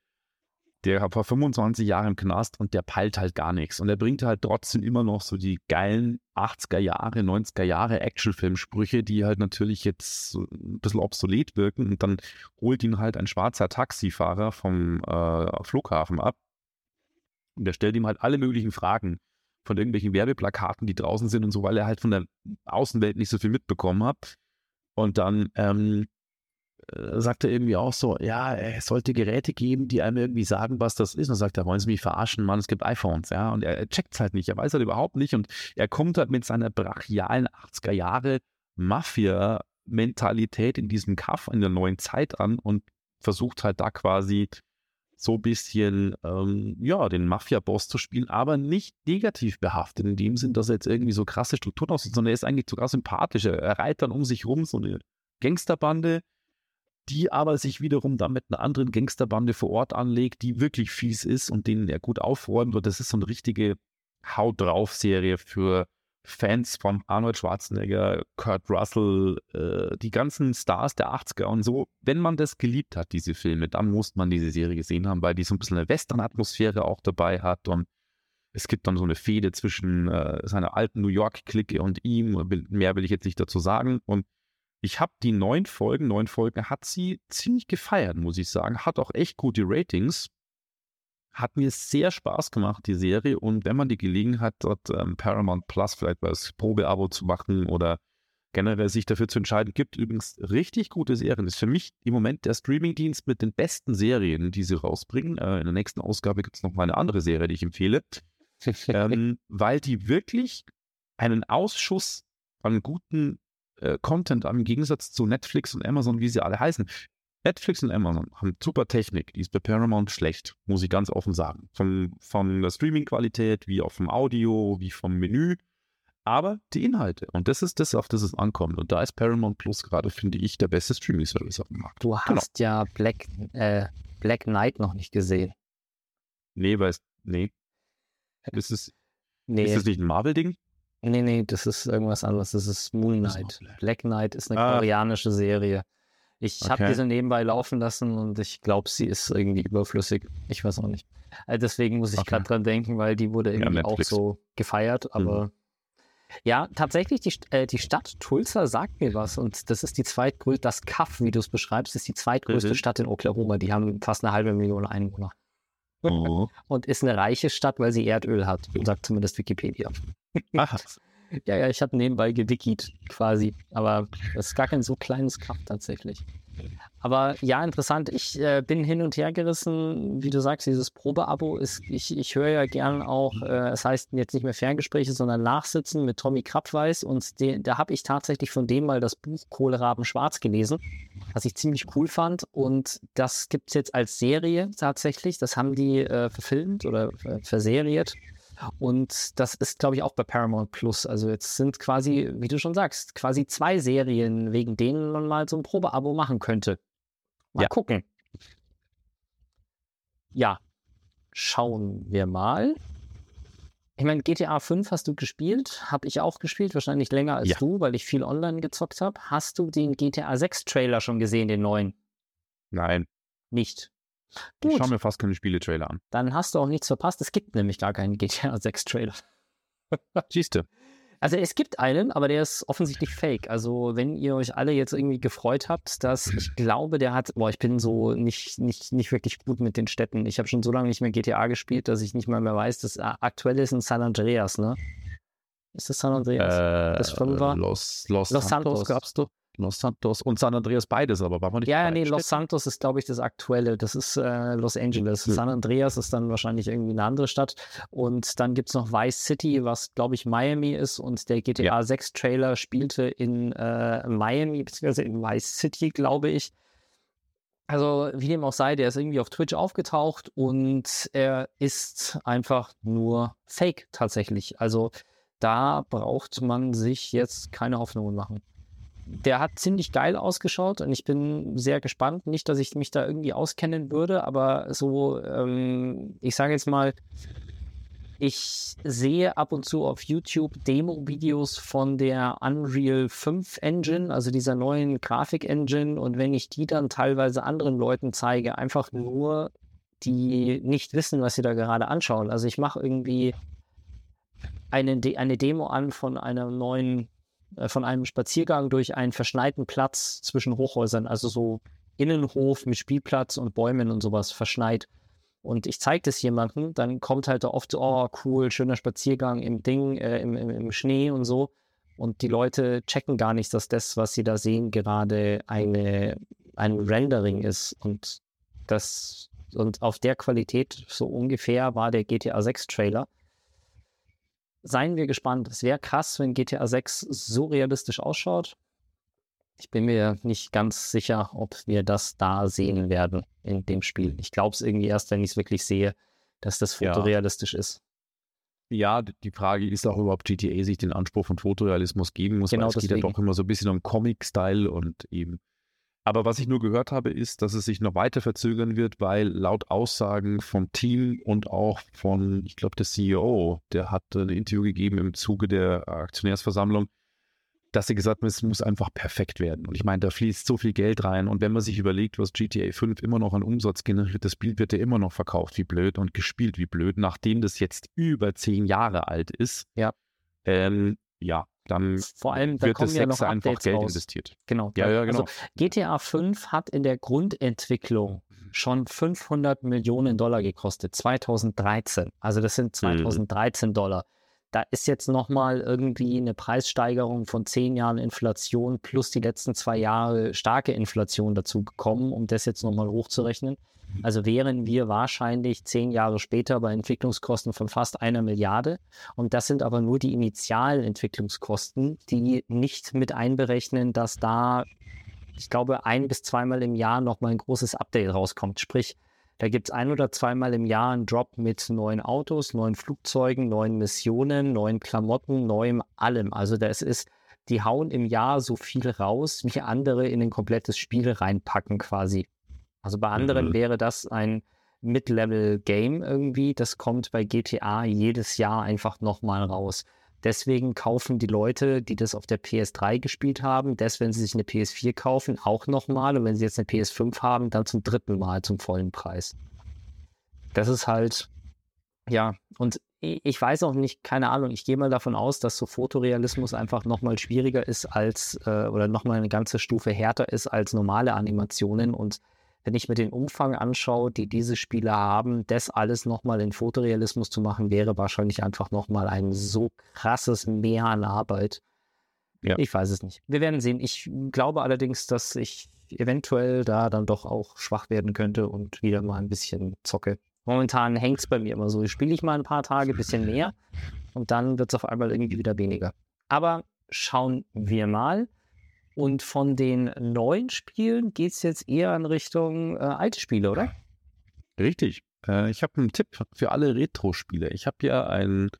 der war 25 Jahre im Knast und der peilt halt gar nichts. Und er bringt halt trotzdem immer noch so die geilen 80er Jahre, 90er Jahre Actionfilmsprüche, die halt natürlich jetzt ein bisschen obsolet wirken. Und dann holt ihn halt ein schwarzer Taxifahrer vom äh, Flughafen ab. Und der stellt ihm halt alle möglichen Fragen von irgendwelchen Werbeplakaten, die draußen sind und so, weil er halt von der Außenwelt nicht so viel mitbekommen hat. Und dann ähm, äh, sagt er irgendwie auch so, ja, es sollte Geräte geben, die einem irgendwie sagen, was das ist. Und sagt er, wollen Sie mich verarschen, Mann, es gibt iPhones, ja. Und er, er checkt es halt nicht, er weiß halt überhaupt nicht. Und er kommt halt mit seiner brachialen 80er Jahre Mafia-Mentalität in diesem Kaff in der neuen Zeit an und versucht halt da quasi so ein bisschen, ähm, ja, den Mafia-Boss zu spielen, aber nicht negativ behaftet, in dem Sinn, dass er jetzt irgendwie so krasse Strukturen aussieht, sondern er ist eigentlich sogar sympathisch. Er reiht dann um sich rum so eine Gangsterbande, die aber sich wiederum dann mit einer anderen Gangsterbande vor Ort anlegt, die wirklich fies ist und denen er gut aufräumt. Und das ist so eine richtige Haut drauf Serie für Fans von Arnold Schwarzenegger, Kurt Russell, äh, die ganzen Stars der 80er und so. Wenn man das geliebt hat, diese Filme, dann muss man diese Serie gesehen haben, weil die so ein bisschen eine Western-Atmosphäre auch dabei hat und es gibt dann so eine Fehde zwischen äh, seiner alten New York-Clique und ihm. Mehr will ich jetzt nicht dazu sagen. Und ich habe die neun Folgen, neun Folgen hat sie ziemlich gefeiert, muss ich sagen. Hat auch echt gute Ratings. Hat mir sehr Spaß gemacht, die Serie. Und wenn man die Gelegenheit hat, dort ähm, Paramount Plus vielleicht als Probeabo zu machen oder generell sich dafür zu entscheiden, gibt übrigens richtig gute Serien. Das ist für mich im Moment der Streamingdienst mit den besten Serien, die sie rausbringen. Äh, in der nächsten Ausgabe gibt es noch mal eine andere Serie, die ich empfehle. [laughs] ähm, weil die wirklich einen Ausschuss an guten äh, Content im Gegensatz zu Netflix und Amazon, wie sie alle heißen. Netflix und Amazon haben super Technik, die ist bei Paramount schlecht, muss ich ganz offen sagen. Von, von der Streaming-Qualität, wie auch vom Audio, wie vom Menü, aber die Inhalte. Und das ist das, auf das es ankommt. Und da ist Paramount Plus gerade, finde ich, der beste Streaming-Service auf dem Markt. Du genau. hast genau. ja Black, äh, Black Knight noch nicht gesehen. Nee, weil es, nee. Das ist, nee. ist das nicht ein Marvel-Ding? Nee, nee, das ist irgendwas anderes. Das ist Moon Knight. Black. Black Knight ist eine ah. koreanische Serie. Ich okay. habe diese nebenbei laufen lassen und ich glaube, sie ist irgendwie überflüssig. Ich weiß auch nicht. Also deswegen muss ich okay. gerade dran denken, weil die wurde irgendwie ja, auch so gefeiert. Aber mhm. ja, tatsächlich, die, äh, die Stadt Tulsa sagt mir was und das ist die zweitgrößte, das Kaff, wie du es beschreibst, ist die zweitgrößte mhm. Stadt in Oklahoma. Die haben fast eine halbe Million Einwohner. Oh. [laughs] und ist eine reiche Stadt, weil sie Erdöl hat, sagt zumindest Wikipedia. Ach. [laughs] Ja, ja, ich habe nebenbei gewikit quasi, aber es ist gar kein so kleines Kraft tatsächlich. Aber ja, interessant. Ich äh, bin hin und her gerissen. Wie du sagst, dieses Probeabo ist, ich, ich höre ja gern auch, äh, es heißt jetzt nicht mehr Ferngespräche, sondern Nachsitzen mit Tommy Krabweis. Und de, da habe ich tatsächlich von dem mal das Buch Kohlraben Schwarz gelesen, was ich ziemlich cool fand. Und das gibt es jetzt als Serie tatsächlich. Das haben die äh, verfilmt oder äh, verseriert. Und das ist, glaube ich, auch bei Paramount Plus. Also jetzt sind quasi, wie du schon sagst, quasi zwei Serien, wegen denen man mal so ein Probeabo machen könnte. Mal ja. gucken. Ja, schauen wir mal. Ich meine, GTA 5 hast du gespielt, habe ich auch gespielt, wahrscheinlich länger als ja. du, weil ich viel online gezockt habe. Hast du den GTA 6 Trailer schon gesehen, den neuen? Nein. Nicht. Gut. Ich schaue mir fast keine Spiele-Trailer an. Dann hast du auch nichts verpasst. Es gibt nämlich gar keinen GTA 6 [laughs] Trailer. Siehste. Also es gibt einen, aber der ist offensichtlich fake. Also wenn ihr euch alle jetzt irgendwie gefreut habt, dass ich [laughs] glaube, der hat, boah, ich bin so nicht, nicht, nicht wirklich gut mit den Städten. Ich habe schon so lange nicht mehr GTA gespielt, dass ich nicht mal mehr weiß, das aktuelle ist in San Andreas, ne? Ist das San Andreas? Äh, das Fünfer? Los, Los, Los Santos, Santos gabst du. Los Santos und San Andreas beides, aber war man nicht. Ja, nee, Los Santos ist, glaube ich, das aktuelle. Das ist äh, Los Angeles. Mhm. San Andreas ist dann wahrscheinlich irgendwie eine andere Stadt. Und dann gibt es noch Vice City, was, glaube ich, Miami ist. Und der GTA ja. 6 Trailer spielte in äh, Miami, beziehungsweise in Vice City, glaube ich. Also, wie dem auch sei, der ist irgendwie auf Twitch aufgetaucht und er ist einfach nur Fake tatsächlich. Also, da braucht man sich jetzt keine Hoffnungen machen der hat ziemlich geil ausgeschaut und ich bin sehr gespannt. Nicht, dass ich mich da irgendwie auskennen würde, aber so, ähm, ich sage jetzt mal, ich sehe ab und zu auf YouTube Demo-Videos von der Unreal 5 Engine, also dieser neuen Grafik-Engine. Und wenn ich die dann teilweise anderen Leuten zeige, einfach nur, die nicht wissen, was sie da gerade anschauen. Also ich mache irgendwie eine, De eine Demo an von einer neuen von einem Spaziergang durch einen verschneiten Platz zwischen Hochhäusern, also so Innenhof mit Spielplatz und Bäumen und sowas verschneit. Und ich zeige das jemandem, dann kommt halt oft so, oh cool, schöner Spaziergang im Ding, äh, im, im, im Schnee und so. Und die Leute checken gar nicht, dass das, was sie da sehen, gerade eine, ein Rendering ist. Und das, und auf der Qualität so ungefähr war der GTA 6 Trailer seien wir gespannt. Es wäre krass, wenn GTA 6 so realistisch ausschaut. Ich bin mir nicht ganz sicher, ob wir das da sehen werden in dem Spiel. Ich glaube es irgendwie erst, wenn ich es wirklich sehe, dass das fotorealistisch ja. ist. Ja, die Frage ist auch, ob GTA sich den Anspruch von Fotorealismus geben muss, genau weil es deswegen. geht ja doch immer so ein bisschen um Comic-Style und eben. Aber was ich nur gehört habe, ist, dass es sich noch weiter verzögern wird, weil laut Aussagen vom Team und auch von, ich glaube, der CEO, der hat ein Interview gegeben im Zuge der Aktionärsversammlung, dass sie gesagt haben, es muss einfach perfekt werden. Und ich meine, da fließt so viel Geld rein. Und wenn man sich überlegt, was GTA 5 immer noch an Umsatz generiert, das Spiel wird ja immer noch verkauft wie blöd und gespielt wie blöd, nachdem das jetzt über zehn Jahre alt ist. Ja. Ähm, ja, dann Vor allem, da wird das ja noch einfach Updates Geld raus. investiert. Genau. Ja, ja, genau. Also GTA 5 hat in der Grundentwicklung schon 500 Millionen Dollar gekostet, 2013. Also das sind 2013 Dollar. Da ist jetzt nochmal irgendwie eine Preissteigerung von zehn Jahren Inflation plus die letzten zwei Jahre starke Inflation dazu gekommen, um das jetzt nochmal hochzurechnen. Also wären wir wahrscheinlich zehn Jahre später bei Entwicklungskosten von fast einer Milliarde. Und das sind aber nur die initialen Entwicklungskosten, die nicht mit einberechnen, dass da, ich glaube, ein bis zweimal im Jahr nochmal ein großes Update rauskommt. Sprich, da gibt es ein oder zweimal im Jahr einen Drop mit neuen Autos, neuen Flugzeugen, neuen Missionen, neuen Klamotten, neuem allem. Also das ist, die hauen im Jahr so viel raus, wie andere in ein komplettes Spiel reinpacken quasi. Also bei anderen Mhm. wäre das ein Mid-Level-Game irgendwie. Das kommt bei GTA jedes Jahr einfach nochmal raus. Deswegen kaufen die Leute, die das auf der PS3 gespielt haben, das, wenn sie sich eine PS4 kaufen, auch nochmal. Und wenn sie jetzt eine PS5 haben, dann zum dritten Mal zum vollen Preis. Das ist halt, ja, und ich weiß auch nicht, keine Ahnung, ich gehe mal davon aus, dass so Fotorealismus einfach nochmal schwieriger ist als, äh, oder nochmal eine ganze Stufe härter ist als normale Animationen. Und wenn ich mir den Umfang anschaue, die diese Spiele haben, das alles nochmal in Fotorealismus zu machen, wäre wahrscheinlich einfach nochmal ein so krasses Mehr an Arbeit. Ja. Ich weiß es nicht. Wir werden sehen. Ich glaube allerdings, dass ich eventuell da dann doch auch schwach werden könnte und wieder mal ein bisschen zocke. Momentan hängt es bei mir immer so. Spiele ich mal ein paar Tage, ein bisschen mehr und dann wird es auf einmal irgendwie wieder weniger. Aber schauen wir mal. Und von den neuen Spielen geht es jetzt eher in Richtung äh, alte Spiele, oder? Richtig. Äh, ich habe einen Tipp für alle Retro-Spiele. Ich habe ja ein,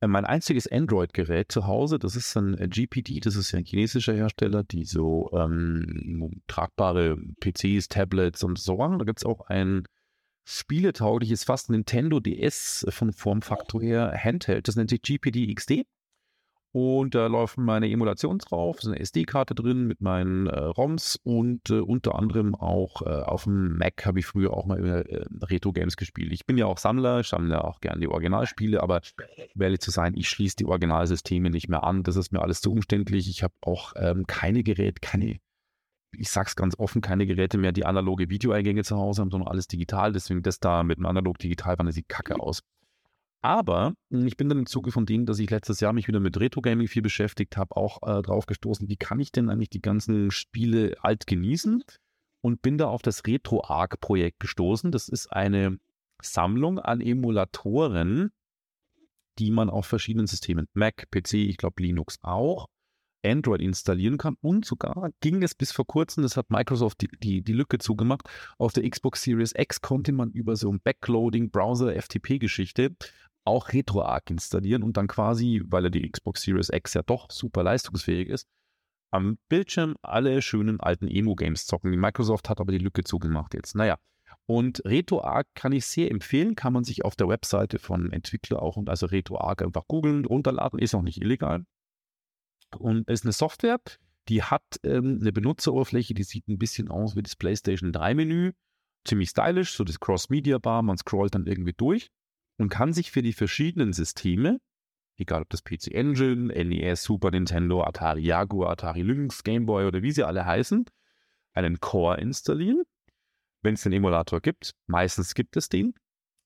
äh, mein einziges Android-Gerät zu Hause. Das ist ein äh, GPD, das ist ja ein chinesischer Hersteller, die so ähm, tragbare PCs, Tablets und so haben. Da gibt es auch ein spieletaugliches, fast Nintendo DS von Formfaktor her Handheld. Das nennt sich GPD XD. Und da laufen meine Emulationen drauf, ist eine SD-Karte drin mit meinen äh, ROMs und äh, unter anderem auch äh, auf dem Mac habe ich früher auch mal äh, Retro-Games gespielt. Ich bin ja auch Sammler, ich sammle auch gerne die Originalspiele, aber ehrlich zu sein, ich schließe die Originalsysteme nicht mehr an. Das ist mir alles zu umständlich. Ich habe auch ähm, keine Geräte, keine, ich sag's ganz offen, keine Geräte mehr, die analoge Videoeingänge zu Hause haben, sondern alles digital. Deswegen das da mit dem analog-digital war, das sieht kacke aus. Aber mh, ich bin dann im Zuge von dem, dass ich letztes Jahr mich wieder mit Retro-Gaming viel beschäftigt habe, auch äh, drauf gestoßen, wie kann ich denn eigentlich die ganzen Spiele alt genießen? Und bin da auf das Retro-Arc-Projekt gestoßen. Das ist eine Sammlung an Emulatoren, die man auf verschiedenen Systemen, Mac, PC, ich glaube Linux auch, Android installieren kann. Und sogar ging es bis vor kurzem, das hat Microsoft die, die, die Lücke zugemacht, auf der Xbox Series X konnte man über so ein Backloading, Browser, FTP-Geschichte auch RetroArch installieren und dann quasi, weil ja die Xbox Series X ja doch super leistungsfähig ist, am Bildschirm alle schönen alten Emo-Games zocken. Microsoft hat aber die Lücke zugemacht jetzt. Naja, und RetroArch kann ich sehr empfehlen, kann man sich auf der Webseite von Entwickler auch und also RetroArch einfach googeln, runterladen, ist auch nicht illegal. Und ist eine Software, die hat ähm, eine Benutzeroberfläche, die sieht ein bisschen aus wie das PlayStation 3 Menü. Ziemlich stylisch, so das Cross-Media-Bar, man scrollt dann irgendwie durch und kann sich für die verschiedenen Systeme, egal ob das PC Engine, NES, Super Nintendo, Atari Jaguar, Atari Lynx, Game Boy oder wie sie alle heißen, einen Core installieren. Wenn es den Emulator gibt, meistens gibt es den.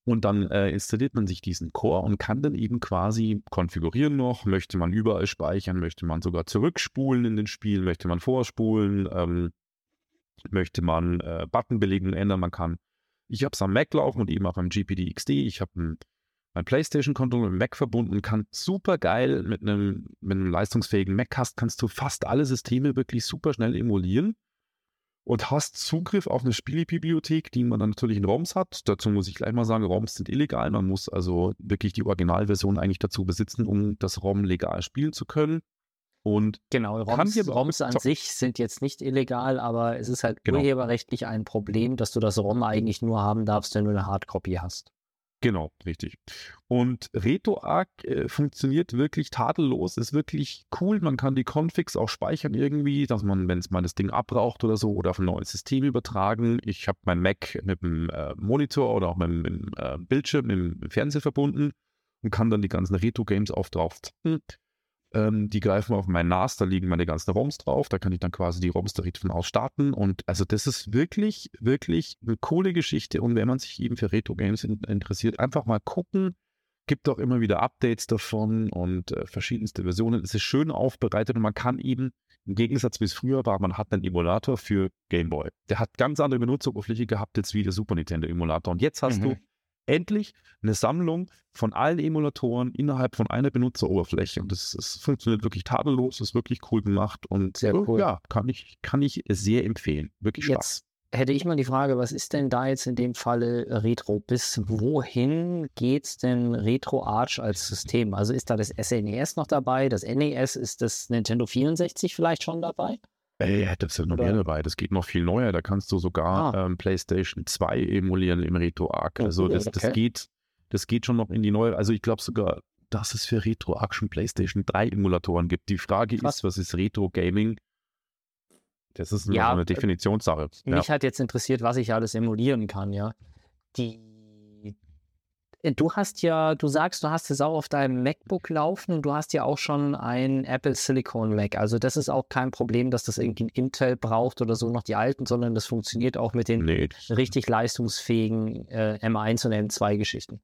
Und dann äh, installiert man sich diesen Core und kann dann eben quasi konfigurieren noch, möchte man überall speichern, möchte man sogar zurückspulen in den Spiel, möchte man vorspulen, ähm, möchte man äh, Buttonbelegungen ändern, man kann ich habe es am Mac laufen und eben auch am GPD XD. Ich habe ein mein PlayStation-Controller mit dem Mac verbunden, kann super geil mit einem, mit einem leistungsfähigen Mac hast, kannst du fast alle Systeme wirklich super schnell emulieren und hast Zugriff auf eine Spielebibliothek, die man dann natürlich in ROMs hat. Dazu muss ich gleich mal sagen, ROMs sind illegal. Man muss also wirklich die Originalversion eigentlich dazu besitzen, um das ROM legal spielen zu können. Und genau, ROMs, ROMs an sich sind jetzt nicht illegal, aber es ist halt genau. urheberrechtlich ein Problem, dass du das ROM eigentlich nur haben darfst, wenn du eine Hardcopy hast. Genau, richtig. Und RetroArch äh, funktioniert wirklich tadellos, ist wirklich cool. Man kann die Configs auch speichern irgendwie, dass man, wenn es mal das Ding abbraucht oder so, oder auf ein neues System übertragen. Ich habe mein Mac mit dem äh, Monitor oder auch mit dem äh, Bildschirm, mit dem Fernseher verbunden und kann dann die ganzen Retro-Games auf drauf zappen. Ähm, die greifen auf mein NAS, da liegen meine ganzen ROMs drauf. Da kann ich dann quasi die ROMs direkt von aus starten. Und also das ist wirklich, wirklich eine coole Geschichte. Und wenn man sich eben für Retro-Games in, interessiert, einfach mal gucken. Gibt auch immer wieder Updates davon und äh, verschiedenste Versionen. Es ist schön aufbereitet und man kann eben, im Gegensatz wie es früher war, man hat einen Emulator für Game Boy. Der hat ganz andere Benutzeroberfläche gehabt jetzt wie der Super Nintendo Emulator. Und jetzt hast mhm. du endlich eine Sammlung von allen Emulatoren innerhalb von einer Benutzeroberfläche. Und das, das funktioniert wirklich tadellos, ist wirklich cool gemacht und sehr cool. ja, kann ich, kann ich sehr empfehlen. Wirklich Spaß. Jetzt hätte ich mal die Frage, was ist denn da jetzt in dem Falle Retro? Bis wohin geht es denn Retro Arch als System? Also ist da das SNES e noch dabei, das NES, ist das Nintendo 64 vielleicht schon dabei? Ey, das sind noch mehr dabei. Das geht noch viel neuer. Da kannst du sogar ah. ähm, PlayStation 2 emulieren im RetroArch. Oh, also das, das geht, das geht schon noch in die neue. Also ich glaube sogar, dass es für RetroArch schon PlayStation 3 Emulatoren gibt. Die Frage Krass. ist, was ist Retro Gaming? Das ist ja, eine Definitionssache. Mich ja. hat jetzt interessiert, was ich alles emulieren kann, ja. Die äh, du hast ja, du sagst, du hast es auch auf deinem MacBook laufen und du hast ja auch schon ein Apple Silicon Mac. Also das ist auch kein Problem, dass das irgendwie ein Intel braucht oder so noch die alten, sondern das funktioniert auch mit den nee. richtig leistungsfähigen äh, M1 und M2 Geschichten.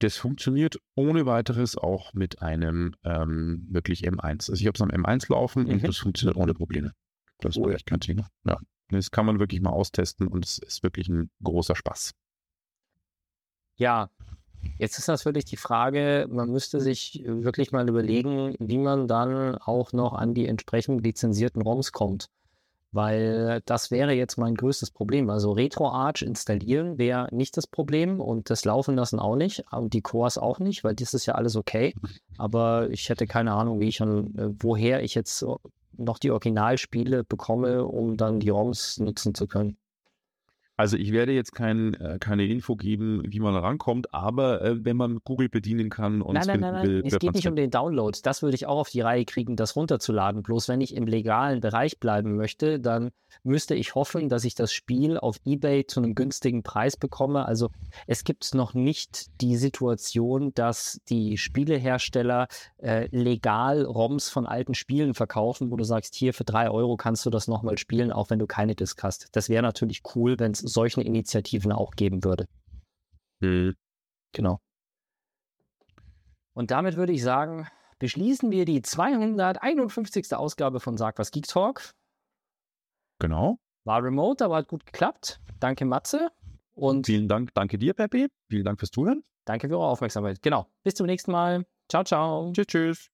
Das funktioniert ohne weiteres auch mit einem ähm, wirklich M1. Also ich habe es am M1 laufen mhm. und das funktioniert ohne Probleme. Das ist echt kein Thema. Ja. Das kann man wirklich mal austesten und es ist wirklich ein großer Spaß. Ja, Jetzt ist natürlich die Frage, man müsste sich wirklich mal überlegen, wie man dann auch noch an die entsprechend lizenzierten ROMs kommt. Weil das wäre jetzt mein größtes Problem. Also RetroArch installieren wäre nicht das Problem und das laufen lassen auch nicht und die Cores auch nicht, weil das ist ja alles okay. Aber ich hätte keine Ahnung, wie ich an, äh, woher ich jetzt noch die Originalspiele bekomme, um dann die ROMs nutzen zu können. Also ich werde jetzt kein, äh, keine Info geben, wie man rankommt, aber äh, wenn man Google bedienen kann und nein, nein, nein, nein. will, es geht nicht um den Download. Das würde ich auch auf die Reihe kriegen, das runterzuladen. Bloß wenn ich im legalen Bereich bleiben möchte, dann müsste ich hoffen, dass ich das Spiel auf eBay zu einem günstigen Preis bekomme. Also es gibt noch nicht die Situation, dass die Spielehersteller äh, legal ROMs von alten Spielen verkaufen, wo du sagst, hier für drei Euro kannst du das nochmal spielen, auch wenn du keine Disk hast. Das wäre natürlich cool, wenn es solchen Initiativen auch geben würde. Mhm. Genau. Und damit würde ich sagen, beschließen wir die 251. Ausgabe von Sag was Geek Talk. Genau. War remote, aber hat gut geklappt. Danke, Matze. Und vielen Dank, danke dir, Peppi. Vielen Dank fürs Zuhören. Danke für eure Aufmerksamkeit. Genau. Bis zum nächsten Mal. Ciao, ciao. Tschüss, tschüss.